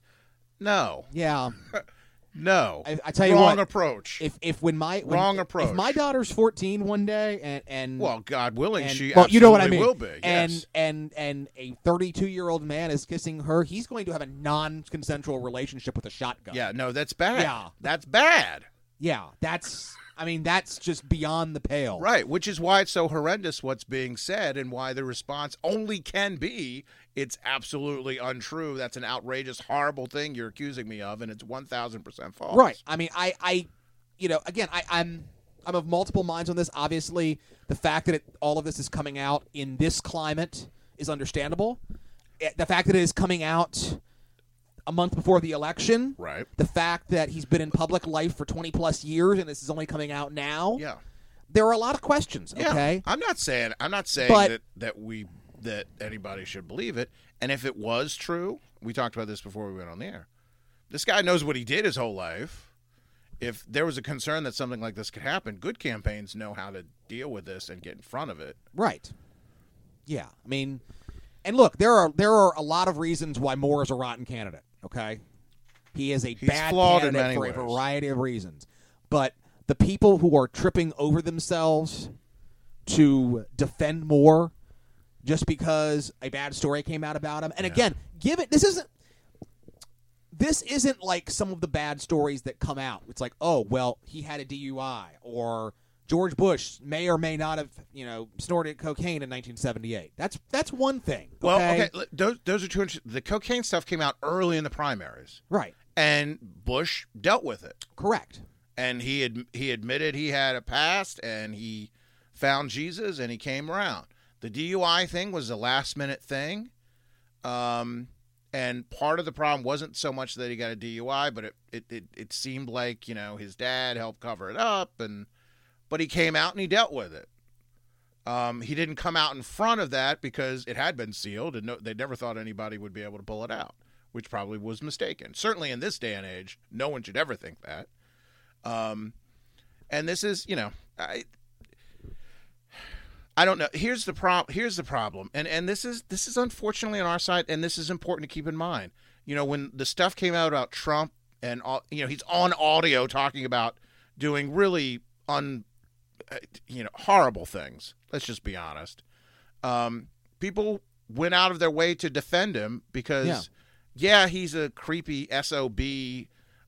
Speaker 3: No,
Speaker 2: Yeah, (laughs)
Speaker 3: no.
Speaker 2: I, I tell you
Speaker 3: wrong
Speaker 2: what.
Speaker 3: approach.
Speaker 2: If if when my when,
Speaker 3: Wrong
Speaker 2: If
Speaker 3: approach.
Speaker 2: my daughter's fourteen one day and and
Speaker 3: well, God willing,
Speaker 2: and,
Speaker 3: she
Speaker 2: well, you know what I mean.
Speaker 3: will be.
Speaker 2: And and and a 32 year old man is kissing her. He's going to have a non consensual relationship with a shotgun.
Speaker 3: Yeah, no, that's bad.
Speaker 2: Yeah.
Speaker 3: That's bad.
Speaker 2: yeah. That's I mean that's just beyond the pale.
Speaker 3: Right, which is why it's so horrendous what's being said and why the response only can be it's absolutely untrue. That's an outrageous, horrible thing you're accusing me of, and it's 1000% false.
Speaker 2: Right. I mean, I, I, you know, again, I, I'm, I'm of multiple minds on this. Obviously, the fact that it, all of this is coming out in this climate is understandable. Eh, The fact that it is coming out a month before the election,
Speaker 3: Right.
Speaker 2: the fact that he's been in public life for 20 plus years and this is only coming out now,
Speaker 3: Yeah.
Speaker 2: there are a lot of questions.
Speaker 3: Yeah.
Speaker 2: Okay.
Speaker 3: I'm not saying I'm not saying
Speaker 2: But-
Speaker 3: that that we that anybody should believe it. And if it was true, we talked about this before we went on the air. This guy knows what he did his whole life. If there was a concern that something like this could happen, good campaigns know how to deal with this and get in front of it.
Speaker 2: Right. Yeah. I mean, and look, there are there are a lot of reasons why Moore is a rotten candidate. Okay, he is a
Speaker 3: He's
Speaker 2: bad candidate for
Speaker 3: ways.
Speaker 2: a variety of reasons. But the people who are tripping over themselves to defend Moore just because a bad story came out about him, and again, give it. This isn't. This isn't like some of the bad stories that come out. It's like, oh well, he had a DUI, or George Bush may or may not have, you know, snorted cocaine in 1978. That's that's one thing.
Speaker 3: Well,
Speaker 2: okay,
Speaker 3: okay, those those are two. The cocaine stuff came out early in the primaries,
Speaker 2: right,
Speaker 3: and Bush dealt with it.
Speaker 2: correct.
Speaker 3: and he ad- he admitted he had a past and he found Jesus and he came around. The DUI thing was a last minute thing. Um and part of the problem wasn't so much that he got a DUI, but it, it, it, it seemed like, you know, his dad helped cover it up and but he came out and he dealt with it. Um, he didn't come out in front of that because it had been sealed and no, they never thought anybody would be able to pull it out, which probably was mistaken. Certainly in this day and age, no one should ever think that. Um, and this is, you know, I, I don't know. Here's the prob. Here's the problem, and and this is this is unfortunately on our side, and this is important to keep in mind. You know, when the stuff came out about Trump, and all, you know, he's on audio talking about doing really un, uh, you know, horrible things. Let's just be honest. Um, people went out of their way to defend him because,
Speaker 2: Yeah.
Speaker 3: yeah, he's a creepy sob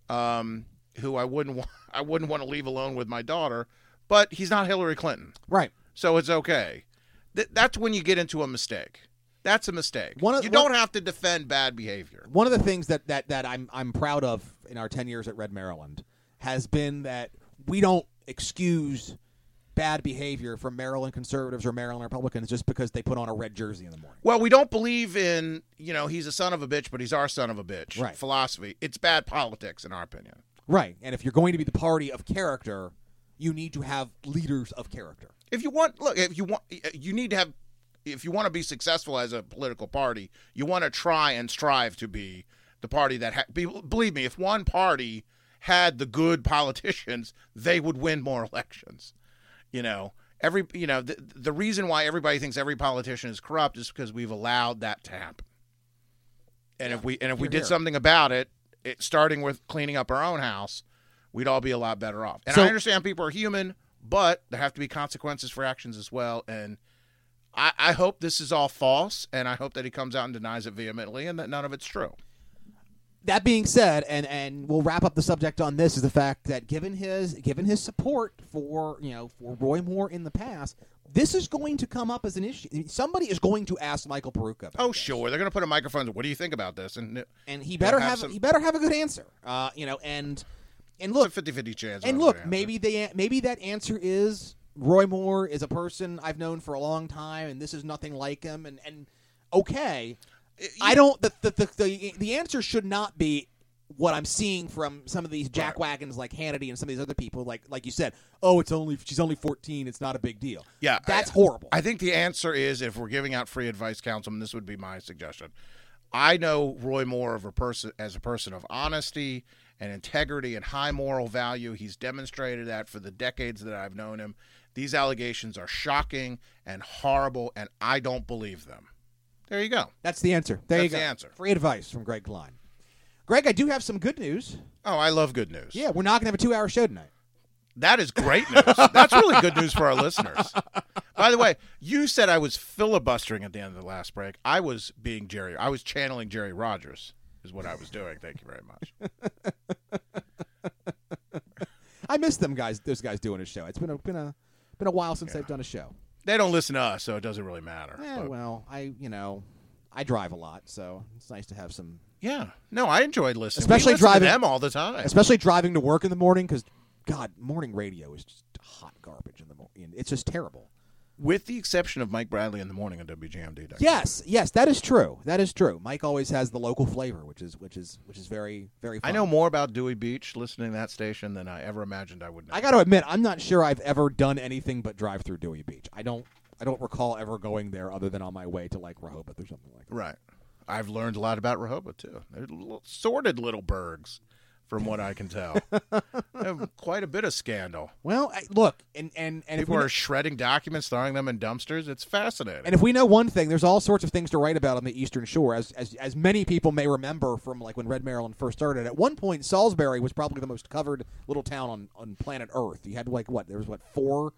Speaker 3: um, who I wouldn't (laughs) I wouldn't want to leave alone with my daughter, but he's not Hillary Clinton,
Speaker 2: Right.
Speaker 3: So it's okay. Th- that's when you get into a mistake. That's a mistake.
Speaker 2: One of-
Speaker 3: you don't have to defend bad behavior.
Speaker 2: One of the things that, that, that I'm I'm proud of in our ten years at Red Maryland has been that we don't excuse bad behavior from Maryland conservatives or Maryland Republicans just because they put on a red jersey in the morning.
Speaker 3: Well, we don't believe in, you know, he's a son of a bitch, but he's our son of a bitch
Speaker 2: Right.
Speaker 3: philosophy. It's bad politics, in our opinion.
Speaker 2: Right. And if you're going to be the party of character, you need to have leaders of character.
Speaker 3: If you want, look, if you want, you need to have, if you want to be successful as a political party, you want to try and strive to be the party that, ha- believe me, if one party had the good politicians, they would win more (laughs) elections. You know, every, you know, the, the reason why everybody thinks every politician is corrupt is because we've allowed that to happen. And if we and if we did
Speaker 2: hear.
Speaker 3: something about it, it, starting with cleaning up our own house, we'd all be a lot better off. And
Speaker 2: So-
Speaker 3: I understand people are human, but there have to be consequences for actions as well. And I, I hope this is all false, and I hope that he comes out and denies it vehemently, and that none of it's true.
Speaker 2: That being said, and and we'll wrap up the subject on this is the fact that given his given his support for you know for Roy Moore in the past, this is going to come up as an issue. Somebody is going to ask Michael Peroutka.
Speaker 3: Oh,
Speaker 2: this.
Speaker 3: sure, they're going to put a microphone. What do you think about this? And
Speaker 2: and he better
Speaker 3: know,
Speaker 2: have,
Speaker 3: some-
Speaker 2: he better have a good answer. Uh, you know, and and
Speaker 3: it's a
Speaker 2: look,
Speaker 3: 50-50 chance.
Speaker 2: and look,
Speaker 3: the
Speaker 2: maybe they maybe that answer is Roy Moore is a person I've known for a long time, and this is nothing like him. And and okay, I don't. The the, the the the answer should not be what I'm seeing from some of these jackwagons like Hannity and some of these other people. Like like you said, oh, it's only she's only 14. It's not a big deal.
Speaker 3: Yeah,
Speaker 2: that's
Speaker 3: I-
Speaker 2: horrible.
Speaker 3: I think the answer is if we're giving out free advice, councilman, this would be my suggestion. I know Roy Moore of a person as a person of honesty and integrity and high moral value. He's demonstrated that for the decades that I've known him. These allegations are shocking and horrible, and I don't believe them. There you go.
Speaker 2: That's the answer. There you go.
Speaker 3: the answer.
Speaker 2: Free advice from Greg Kline. Greg, I do have some good news.
Speaker 3: Oh, I love good news.
Speaker 2: Yeah, we're not going to have a two-hour show tonight.
Speaker 3: That is great news. That's really good news for our listeners. By the way, you said I was filibustering at the end of the last break. I was being Jerry. I was channeling Jerry Rogers, is what I was doing. Thank you very much. (laughs)
Speaker 2: I miss them guys. Those guys doing a show. It's been a been a been a while since they've done a show.
Speaker 3: They don't listen to us, so it doesn't really matter.
Speaker 2: Yeah,
Speaker 3: But-
Speaker 2: well, I you know, I drive a lot, so it's nice to have some,
Speaker 3: yeah. No, I enjoyed listening.
Speaker 2: Especially
Speaker 3: listen
Speaker 2: driving-
Speaker 3: to them all the time.
Speaker 2: especially driving to work in the morning. Because God, morning radio is just hot garbage in the morning. It's just terrible.
Speaker 3: With the exception of Mike Bradley in the morning on WGMD.
Speaker 2: Yes, yes, that is true. That is true. Mike always has the local flavor, which is which is which is very very. Fun.
Speaker 3: I know more about Dewey Beach listening to that station than I ever imagined I would know.
Speaker 2: I got to admit, I'm not sure I've ever done anything but drive through Dewey Beach. I don't. I don't recall ever going there other than on my way to like Rehoboth or something like that.
Speaker 3: Right. I've learned a lot about Rehoboth too. They're little, sordid little burgs, from what I can tell. (laughs) Quite a bit of scandal.
Speaker 2: Well, I, look, and and and if
Speaker 3: People
Speaker 2: we
Speaker 3: are
Speaker 2: know,
Speaker 3: shredding documents, throwing them in dumpsters. It's fascinating.
Speaker 2: and if we know one thing, there's all sorts of things to write about on the Eastern Shore, as as as many people may remember from like when Red Maryland first started. At one point, Salisbury was probably the most covered little town on on planet Earth. You had like what? There was what four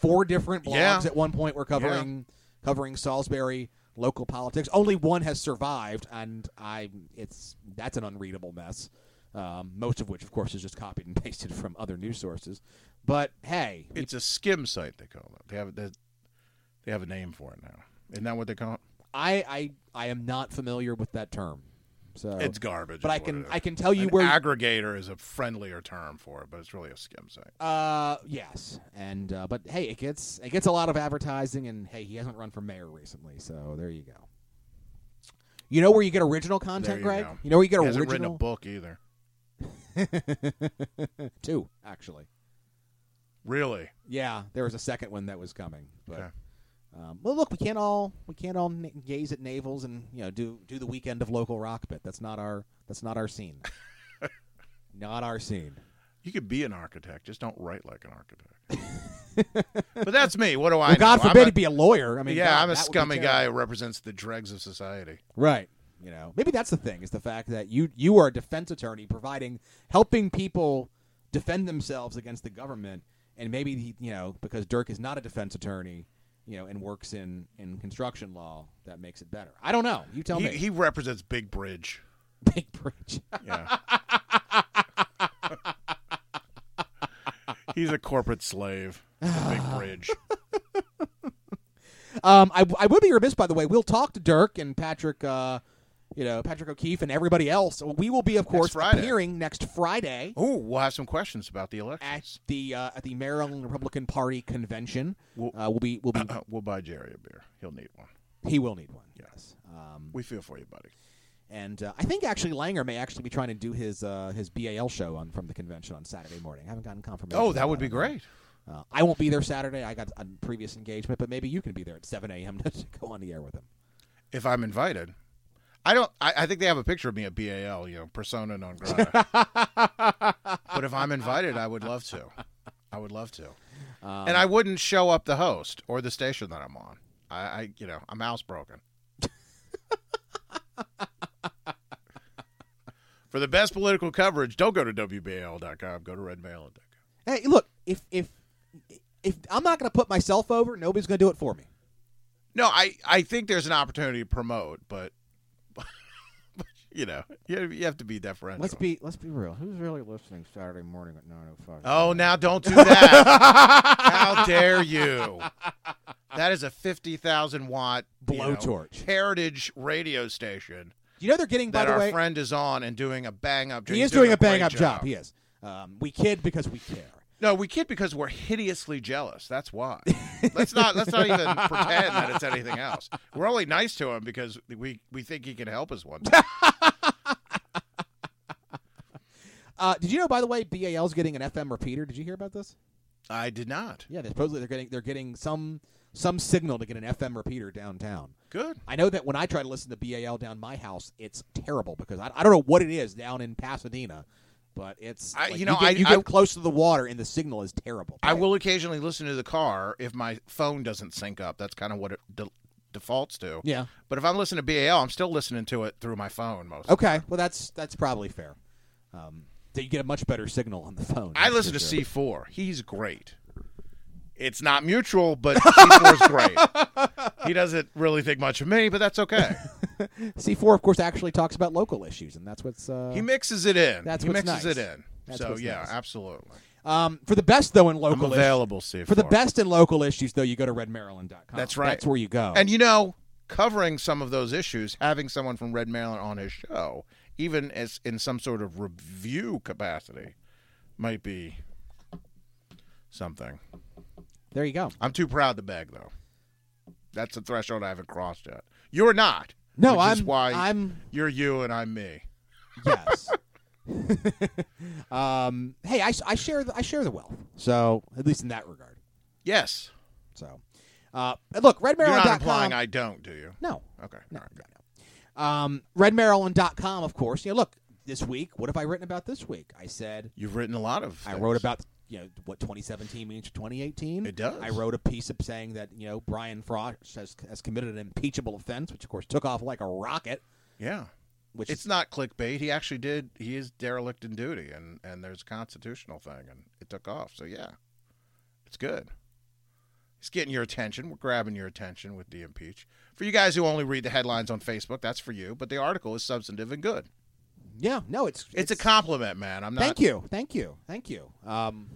Speaker 2: four different blogs
Speaker 3: Yeah.
Speaker 2: at one point were covering covering Salisbury local politics. Only one has survived, and I it's that's an unreadable mess. Um, most of which, of course, is just copied and (laughs) pasted from other news sources. But hey,
Speaker 3: it's a skim site. They call it. They have they, they have a name for it now. Isn't that what they call it?
Speaker 2: I, I I am not familiar with that term. So
Speaker 3: It's garbage.
Speaker 2: But I can. I can tell you
Speaker 3: An
Speaker 2: where
Speaker 3: aggregator is a friendlier term for it, but it's really a skim site.
Speaker 2: Uh, yes, and uh, but hey, it gets it gets a lot of advertising, and hey, he hasn't run for mayor recently, so there you go. You know where you get original content,
Speaker 3: you
Speaker 2: Greg? You know where you get
Speaker 3: he hasn't written a
Speaker 2: original
Speaker 3: book either. (laughs)
Speaker 2: two actually.
Speaker 3: Really?
Speaker 2: Yeah, there was a second one that was coming, but.
Speaker 3: Okay.
Speaker 2: Um, well, look, we can't all we can't all gaze at navels and you know do do the weekend of local rock bit. That's not our that's not our scene. (laughs) not our scene.
Speaker 3: You could be an architect, just don't write like an architect. (laughs) but that's me. What do I
Speaker 2: Well, God forbid
Speaker 3: a-
Speaker 2: he'd be a lawyer. I mean,
Speaker 3: yeah,
Speaker 2: God,
Speaker 3: I'm a
Speaker 2: that would be
Speaker 3: scummy guy who represents the dregs of society.
Speaker 2: Right. You know, maybe that's the thing is the fact that you you are a defense attorney providing helping people defend themselves against the government and maybe he, you know because Dirk is not a defense attorney, you know, and works in in construction law that makes it better. I don't know. You tell
Speaker 3: He,
Speaker 2: me.
Speaker 3: he represents Big Bridge. (laughs)
Speaker 2: Big bridge.
Speaker 3: Yeah. He's a corporate slave. Big Bridge. (laughs)
Speaker 2: Um, I, I would be remiss, by the way. We'll talk to Dirk and Patrick uh, you know Patrick O'Keefe and everybody else. We will be, of course,
Speaker 3: Friday.
Speaker 2: appearing next Friday
Speaker 3: Oh, we'll have some questions about the election.
Speaker 2: at the uh, at the Maryland Republican Party convention.
Speaker 3: We'll-
Speaker 2: uh, we'll be we'll be (clears throat)
Speaker 3: we'll buy Jerry a beer. He'll need one.
Speaker 2: he will need one. Yes. Um,
Speaker 3: We feel for you, buddy.
Speaker 2: and uh, I think actually Langer may actually be trying to do his uh, his BAL show on from the convention on Saturday morning. I haven't gotten confirmation.
Speaker 3: Oh, that would be
Speaker 2: I don't know.
Speaker 3: great.
Speaker 2: Uh, I won't be there Saturday. I got a previous engagement, but maybe you can be there at 7 a.m. (laughs) to go on the air with him.
Speaker 3: If I'm invited. I don't. I, I think they have a picture of me at BAL. You know, persona non grata. (laughs) but if I'm invited, I would love to. I would love to.
Speaker 2: Um,
Speaker 3: and I wouldn't show up the host or the station that I'm on. I, I you know, I'm housebroken. (laughs) For the best political coverage, don't go to WBAL.com. Go to redmail.com.
Speaker 2: Hey, look, if if if I'm not going to put myself over, nobody's going to do it for me.
Speaker 3: No, I, I think there's an opportunity to promote, but, but you know, you, you have to be deferential.
Speaker 2: Let's be let's be real. Who's really listening Saturday morning at 9:05?
Speaker 3: Oh, now don't do (laughs) that. How dare you? That is a 50,000 watt you know,
Speaker 2: Blowtorch.
Speaker 3: heritage radio station
Speaker 2: you know they're getting by the
Speaker 3: our
Speaker 2: way.
Speaker 3: friend is on and doing a bang up job.
Speaker 2: he is doing a bang up job. He is. Um, we kid because we care.
Speaker 3: No, we kid because we're hideously jealous. That's why. let's not let's not even (laughs) pretend that it's anything else. We're only nice to him because we we think he can help us one day. (laughs)
Speaker 2: Uh, did you know, by the way, BAL's getting an FM repeater? Did you hear about this?
Speaker 3: I did not.
Speaker 2: Yeah, they supposedly they're getting they're getting some some signal to get an FM repeater downtown.
Speaker 3: Good.
Speaker 2: I know that when I try to listen to BAL down my house, it's terrible because I, I don't know what it is down in Pasadena, but it's
Speaker 3: I-
Speaker 2: like,
Speaker 3: you know,
Speaker 2: get,
Speaker 3: I-
Speaker 2: you get
Speaker 3: I-
Speaker 2: close to the water and the signal is terrible.
Speaker 3: I will occasionally listen to the car if my phone doesn't sync up. That's kind of what it de- defaults to.
Speaker 2: Yeah.
Speaker 3: But if I'm listening to BAL, I'm still listening to it through my phone most.
Speaker 2: Okay, well that's that's probably fair. Um, you get a much better signal on the phone.
Speaker 3: I listen to
Speaker 2: sure.
Speaker 3: C4. He's great. It's not mutual, but C4 is great. He doesn't really think much of me, but that's okay. (laughs)
Speaker 2: C4, of course, actually talks about local issues, and that's what's uh,
Speaker 3: He mixes it in.
Speaker 2: That's
Speaker 3: he
Speaker 2: what's
Speaker 3: mixes
Speaker 2: nice.
Speaker 3: it in.
Speaker 2: That's
Speaker 3: so yeah,
Speaker 2: nice.
Speaker 3: absolutely.
Speaker 2: Um, for the best though in local
Speaker 3: I'm
Speaker 2: local issues-
Speaker 3: available, C4.
Speaker 2: for the best in local issues though, you go to redmaryland.com.
Speaker 3: That's right.
Speaker 2: That's where you go.
Speaker 3: And you know, covering some of those issues, having someone from Red Maryland on his show, even as in some sort of review capacity, might be something.
Speaker 2: There you go.
Speaker 3: I'm too proud to beg, though. That's a threshold I haven't crossed yet. You're not.
Speaker 2: No, I'm-
Speaker 3: why
Speaker 2: I'm-
Speaker 3: You're you and I'm me.
Speaker 2: Yes. (laughs) (laughs) um, hey, I, I share the, I share the wealth. So at least in that regard.
Speaker 3: Yes.
Speaker 2: So, uh, look,
Speaker 3: You're not implying I don't, do you?
Speaker 2: No.
Speaker 3: Okay.
Speaker 2: No,
Speaker 3: All right, good.
Speaker 2: no. Um, redmaryland.com, of course. You know, look, this week, what have I written about this week? I said
Speaker 3: You've written a lot of.
Speaker 2: I
Speaker 3: things.
Speaker 2: wrote about you know what 2017 means for 2018.
Speaker 3: It does.
Speaker 2: I wrote a piece of saying that you know Brian Frosh has, has committed an impeachable offense, which of course took off like a rocket.
Speaker 3: Yeah.
Speaker 2: Which
Speaker 3: it's
Speaker 2: is-
Speaker 3: not clickbait. He actually did. He is derelict in duty, and and there's a constitutional thing, and it took off. So yeah, it's good. It's getting your attention. We're grabbing your attention with the impeach. For you guys who only read the headlines on Facebook, that's for you. But the article is substantive and good.
Speaker 2: Yeah, no, it's
Speaker 3: It's, a compliment, man. I'm not.
Speaker 2: Thank you, thank you, thank you. Um,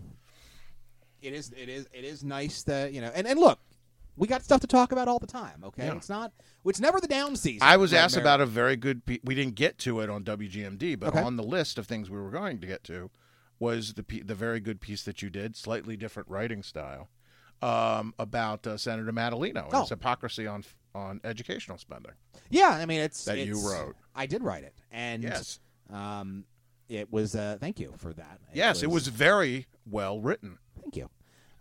Speaker 2: it is, it is, it is nice that you know, and, and look, we got stuff to talk about all the time. Okay,
Speaker 3: Yeah.
Speaker 2: it's not, it's never the down season.
Speaker 3: I was asked
Speaker 2: Mary?
Speaker 3: about a very good. Pe- we didn't get to it on WGMD, but
Speaker 2: Okay.
Speaker 3: on the list of things we were going to get to was the pe- the very good piece that you did, slightly different writing style, um, about uh, Senator Madaleno and
Speaker 2: Oh.
Speaker 3: his hypocrisy on on educational spending.
Speaker 2: Yeah, I mean, it's
Speaker 3: That you wrote.
Speaker 2: I did write it, and
Speaker 3: Yes.
Speaker 2: um, it was. Uh, thank you for that.
Speaker 3: yes, it was very well written.
Speaker 2: Thank you.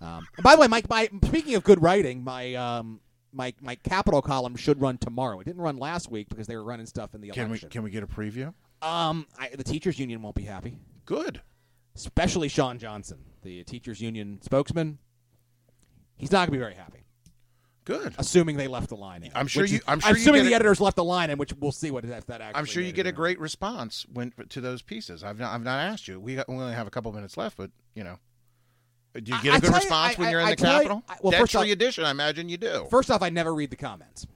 Speaker 2: Um, by the way, Mike. My speaking of good writing, my um, my my capital column should run tomorrow. It didn't run last week because they were running stuff in the
Speaker 3: Can we can we get a preview?
Speaker 2: Um, I, the teachers union won't be happy.
Speaker 3: Good.
Speaker 2: Especially Sean Johnson, the teachers union spokesman. He's not going to be very happy.
Speaker 3: Good.
Speaker 2: Assuming they left the line in.
Speaker 3: I'm sure you- I'm sure
Speaker 2: assuming the
Speaker 3: it-
Speaker 2: editors left the line in, which we'll see what if that actually.
Speaker 3: I'm sure you get a great response when to those pieces. I've not I've not asked you. We, got, we only have a couple minutes left, but you know. Do you get
Speaker 2: I
Speaker 3: a good
Speaker 2: tell you,
Speaker 3: response when
Speaker 2: I-
Speaker 3: you're in
Speaker 2: I
Speaker 3: the
Speaker 2: tell you- well,
Speaker 3: That's
Speaker 2: first off-
Speaker 3: edition. I imagine you do.
Speaker 2: First off, I never read the comments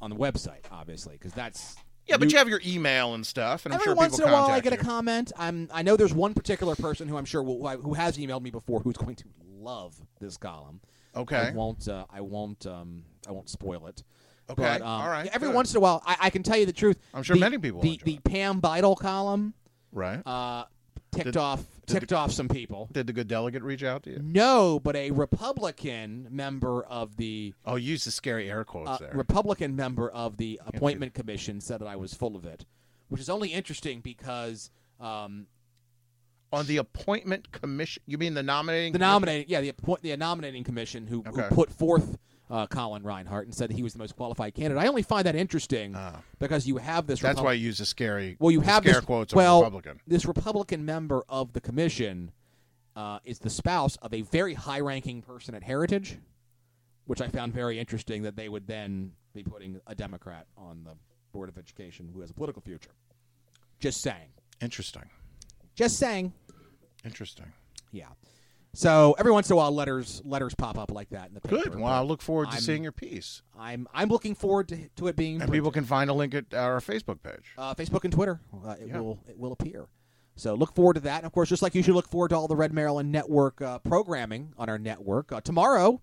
Speaker 2: on the website, obviously, because that's
Speaker 3: yeah, but you have your email and stuff, and I'm
Speaker 2: Every
Speaker 3: sure
Speaker 2: once in a while, I get a comment. I'm. I know there's one particular person who I'm sure will, who has emailed me before who's going to love this column.
Speaker 3: Okay.
Speaker 2: I won't. Uh, I won't. Um, I won't spoil it.
Speaker 3: Okay,
Speaker 2: But, um,
Speaker 3: all right,
Speaker 2: Every
Speaker 3: good.
Speaker 2: once in a while, I, I can tell you the truth.
Speaker 3: I'm sure
Speaker 2: the,
Speaker 3: many people
Speaker 2: The, the Pam Beidle column
Speaker 3: Right.
Speaker 2: uh, ticked
Speaker 3: Did-
Speaker 2: off
Speaker 3: did
Speaker 2: ticked off some people.
Speaker 3: Did the good delegate reach out to you?
Speaker 2: No, but a Republican member of the
Speaker 3: Oh, you use the scary air quotes
Speaker 2: uh,
Speaker 3: there.
Speaker 2: Republican member of the appointment commission said that I was full of it, which is only interesting because um,
Speaker 3: On the appointment commission, you mean the nominating?
Speaker 2: the
Speaker 3: commission?
Speaker 2: nominating yeah the appoint, the nominating commission who,
Speaker 3: Okay.
Speaker 2: who put forth uh, Colin Reinhardt and said he was the most qualified candidate. I only find that interesting because you have this.
Speaker 3: That's
Speaker 2: Repub-
Speaker 3: why I use the scary.
Speaker 2: Well, you have
Speaker 3: scare
Speaker 2: this,
Speaker 3: quotes
Speaker 2: well,
Speaker 3: Republican.
Speaker 2: This Republican member of the commission uh, is the spouse of a very high-ranking person at Heritage, which I found very interesting. That they would then be putting a Democrat on the board of education who has a political future. Just saying.
Speaker 3: Interesting.
Speaker 2: Just saying.
Speaker 3: Interesting.
Speaker 2: Yeah. So every once in a while, letters letters pop up like that in the paper.
Speaker 3: Good. Well, I look forward to
Speaker 2: I'm-
Speaker 3: seeing your piece.
Speaker 2: I'm I'm looking forward to, to it being
Speaker 3: And
Speaker 2: printed.
Speaker 3: people can find a link at our Facebook page.
Speaker 2: uh, Facebook and Twitter. Uh, it
Speaker 3: Yeah.
Speaker 2: will it will appear. So look forward to that. And of course, just like you should look forward to all the Red Maryland Network uh, programming on our network uh, tomorrow.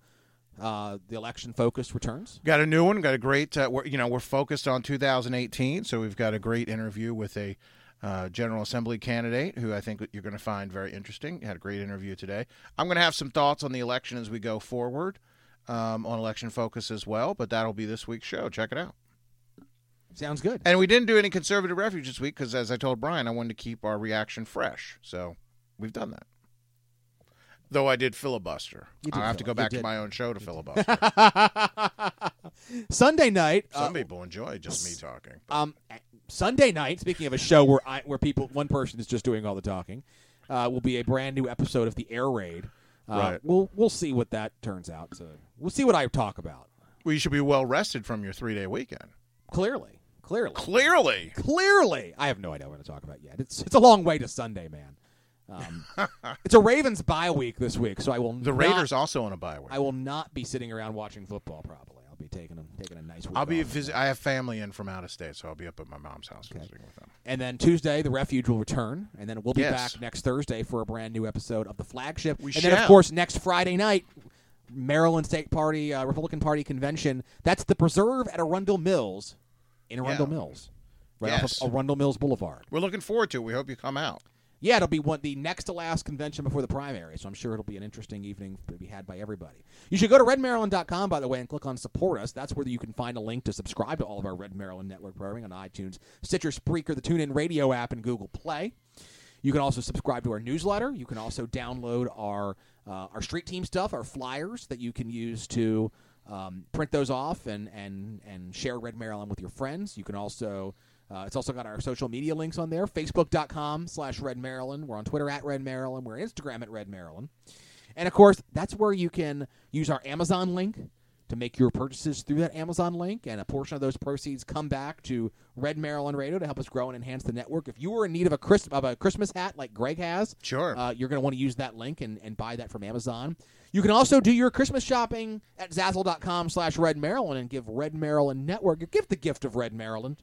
Speaker 2: Uh, the election focus returns.
Speaker 3: Got a new one. Got a great. Uh, we're, you know, we're focused on 2018, so we've got a great interview with a uh, General Assembly candidate who I think you're going to find very interesting. Had a great interview today. I'm going to have some thoughts on the election as we go forward, um, on election focus as well. But that'll be this week's show. Check it out.
Speaker 2: Sounds good.
Speaker 3: And we didn't do any conservative refuge this week because, as I told Brian, I wanted to keep our reaction fresh. So we've done that. Though I did filibuster. I have to go back to my own show to filibuster. (laughs)
Speaker 2: Sunday night.
Speaker 3: Some
Speaker 2: uh,
Speaker 3: people enjoy just me talking.
Speaker 2: Um, Sunday night. Speaking of a show where I, where people one person is just doing all the talking, uh, will be a brand new episode of the Air Raid. Uh,
Speaker 3: Right.
Speaker 2: We'll we'll see what that turns out. So we'll see what I talk about.
Speaker 3: Well, you should be well rested from your three day weekend.
Speaker 2: Clearly, clearly,
Speaker 3: Clearly.
Speaker 2: clearly. I have no idea what to talk about yet. It's it's a long way to Sunday, man. Um, (laughs) it's a Ravens bye week this week, so I will.
Speaker 3: The
Speaker 2: not-
Speaker 3: Raiders also on a bye week.
Speaker 2: I will not be sitting around watching football. Probably, be taking a taking a nice week.
Speaker 3: I'll be visit. I have family in from out of state, so I'll be up at my mom's house visiting with them.
Speaker 2: And then Tuesday, the refuge will return, and then we'll be
Speaker 3: Yes.
Speaker 2: back next Thursday for a brand new episode of the flagship.
Speaker 3: We
Speaker 2: and then, of course, next Friday night, Maryland State Party uh, Republican Party convention. That's the preserve at Arundel Mills, in Arundel
Speaker 3: Yeah.
Speaker 2: Mills, right
Speaker 3: Yes.
Speaker 2: off of Arundel Mills Boulevard.
Speaker 3: We're looking forward to it. We hope you come out.
Speaker 2: Yeah, it'll be one the next to last convention before the primary, so I'm sure it'll be an interesting evening to be had by everybody. You should go to redmaryland.com, by the way, and click on support us. That's where you can find a link to subscribe to all of our Red Maryland Network programming on iTunes, Stitcher, Spreaker, the TuneIn Radio app, and Google Play. You can also subscribe to our newsletter. You can also download our uh, our street team stuff, our flyers that you can use to um, print those off and and and share Red Maryland with your friends. You can also uh, it's also got our social media links on there: Facebook.com slash Red Maryland. We're on Twitter at Red Maryland. We're Instagram at Red Maryland. And of course, that's where you can use our Amazon link to make your purchases through that Amazon link, and a portion of those proceeds come back to Red Maryland Radio to help us grow and enhance the network. If you were in need of a Christ- of a Christmas hat like Greg has,
Speaker 3: Sure.
Speaker 2: uh, you're going to want to use that link and, and buy that from Amazon. You can also do your Christmas shopping at Zazzle.com slash Red Maryland and give Red Maryland Network, give the gift of Red Maryland.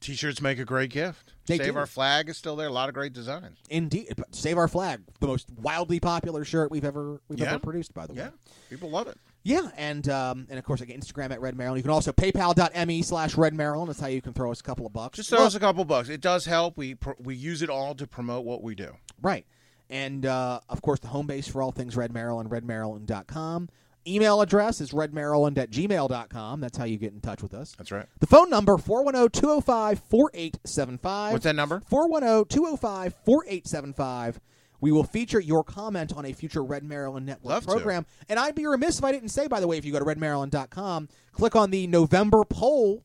Speaker 3: T-shirts make a great gift.
Speaker 2: They
Speaker 3: Save
Speaker 2: do.
Speaker 3: Our Flag is still there. A lot of great designs.
Speaker 2: Indeed, Save Our Flag, the most wildly popular shirt we've ever we've
Speaker 3: Yeah.
Speaker 2: ever produced. By the way,
Speaker 3: Yeah, people love it.
Speaker 2: Yeah, and um, and of course, again, Instagram at Red Maryland. You can also PayPal.me slash Red Maryland. That's how you can throw us a couple of bucks.
Speaker 3: Just throw us a couple bucks. It does help. We pr- we use it all to promote what we do.
Speaker 2: Right. And uh, of course, the home base for all things Red Maryland, redmaryland.com. Email address is redmaryland at gmail.com. That's how you get in touch with us.
Speaker 3: That's right.
Speaker 2: The phone number, 410 205 4875.
Speaker 3: What's that number?
Speaker 2: 410 205 4875. We will feature your comment on a future Red Maryland Network
Speaker 3: Love to.
Speaker 2: program. And I'd be remiss if I didn't say, by the way, if you go to redmaryland.com, click on the November poll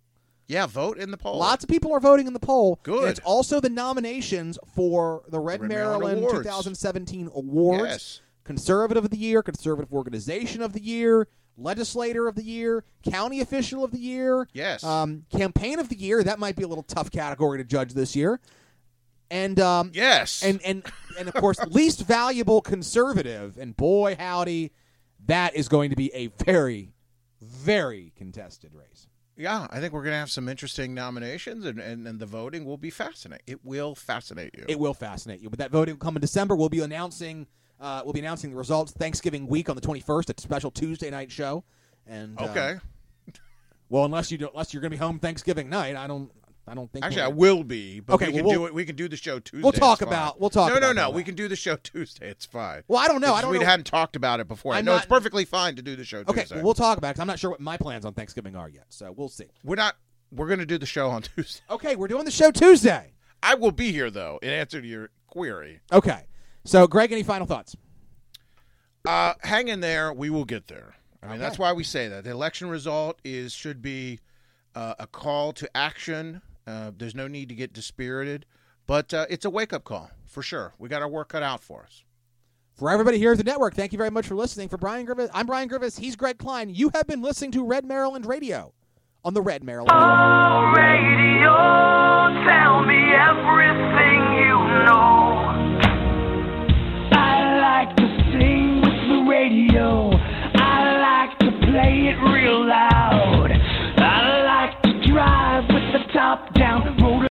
Speaker 3: Yeah, vote in the poll.
Speaker 2: Lots of people are voting in the poll.
Speaker 3: Good.
Speaker 2: And it's also the nominations for the Red,
Speaker 3: Red
Speaker 2: Maryland,
Speaker 3: Maryland
Speaker 2: 2017 awards.
Speaker 3: Yes.
Speaker 2: Conservative of the Year, Conservative Organization of the Year, Legislator of the Year, County Official of the Year.
Speaker 3: Yes.
Speaker 2: Um, Campaign of the Year. That might be a little tough category to judge this year. And um,
Speaker 3: Yes.
Speaker 2: and and and of course, (laughs) least valuable conservative. And boy, howdy, that is going to be a very, very contested race.
Speaker 3: Yeah, I think we're going to have some interesting nominations, and, and, and the voting will be fascinating. It will fascinate you.
Speaker 2: It will fascinate you. But that voting will come in December. We'll be announcing uh, we'll be announcing the results Thanksgiving week on the 21st. A special Tuesday night show. And uh,
Speaker 3: okay.
Speaker 2: Well, unless you do, unless you're going to be home Thanksgiving night, I don't. I don't think.
Speaker 3: Actually, I will be. But
Speaker 2: Okay,
Speaker 3: we can
Speaker 2: well,
Speaker 3: do it. We can do the show Tuesday.
Speaker 2: We'll talk about- we'll talk
Speaker 3: No, no, no. We can do the show Tuesday. It's fine.
Speaker 2: Well, I don't know.
Speaker 3: It's
Speaker 2: I don't
Speaker 3: we
Speaker 2: know.
Speaker 3: hadn't talked about it before. I know it's perfectly fine to do the show
Speaker 2: Okay,
Speaker 3: Tuesday.
Speaker 2: well, we'll talk about it. I'm not sure what my plans on Thanksgiving are yet, so we'll see.
Speaker 3: We're not. We're going to do the show on (laughs) Tuesday.
Speaker 2: Okay, we're doing the show Tuesday.
Speaker 3: I will be here though. In answer to your query,
Speaker 2: Okay, so, Greg, any final thoughts?
Speaker 3: Uh, hang in there. We will get there. I mean,
Speaker 2: okay.
Speaker 3: that's why we say that the election result is should be uh, a call to action. Uh, there's no need to get dispirited, but uh, it's a wake up call for sure. We got our work cut out for us.
Speaker 2: For everybody here at the network, thank you very much for listening. For Brian Griffiths, I'm Brian Griffiths. He's Greg Kline. You have been listening to Red Maryland Radio on the Red Maryland. Oh, radio, tell me everything.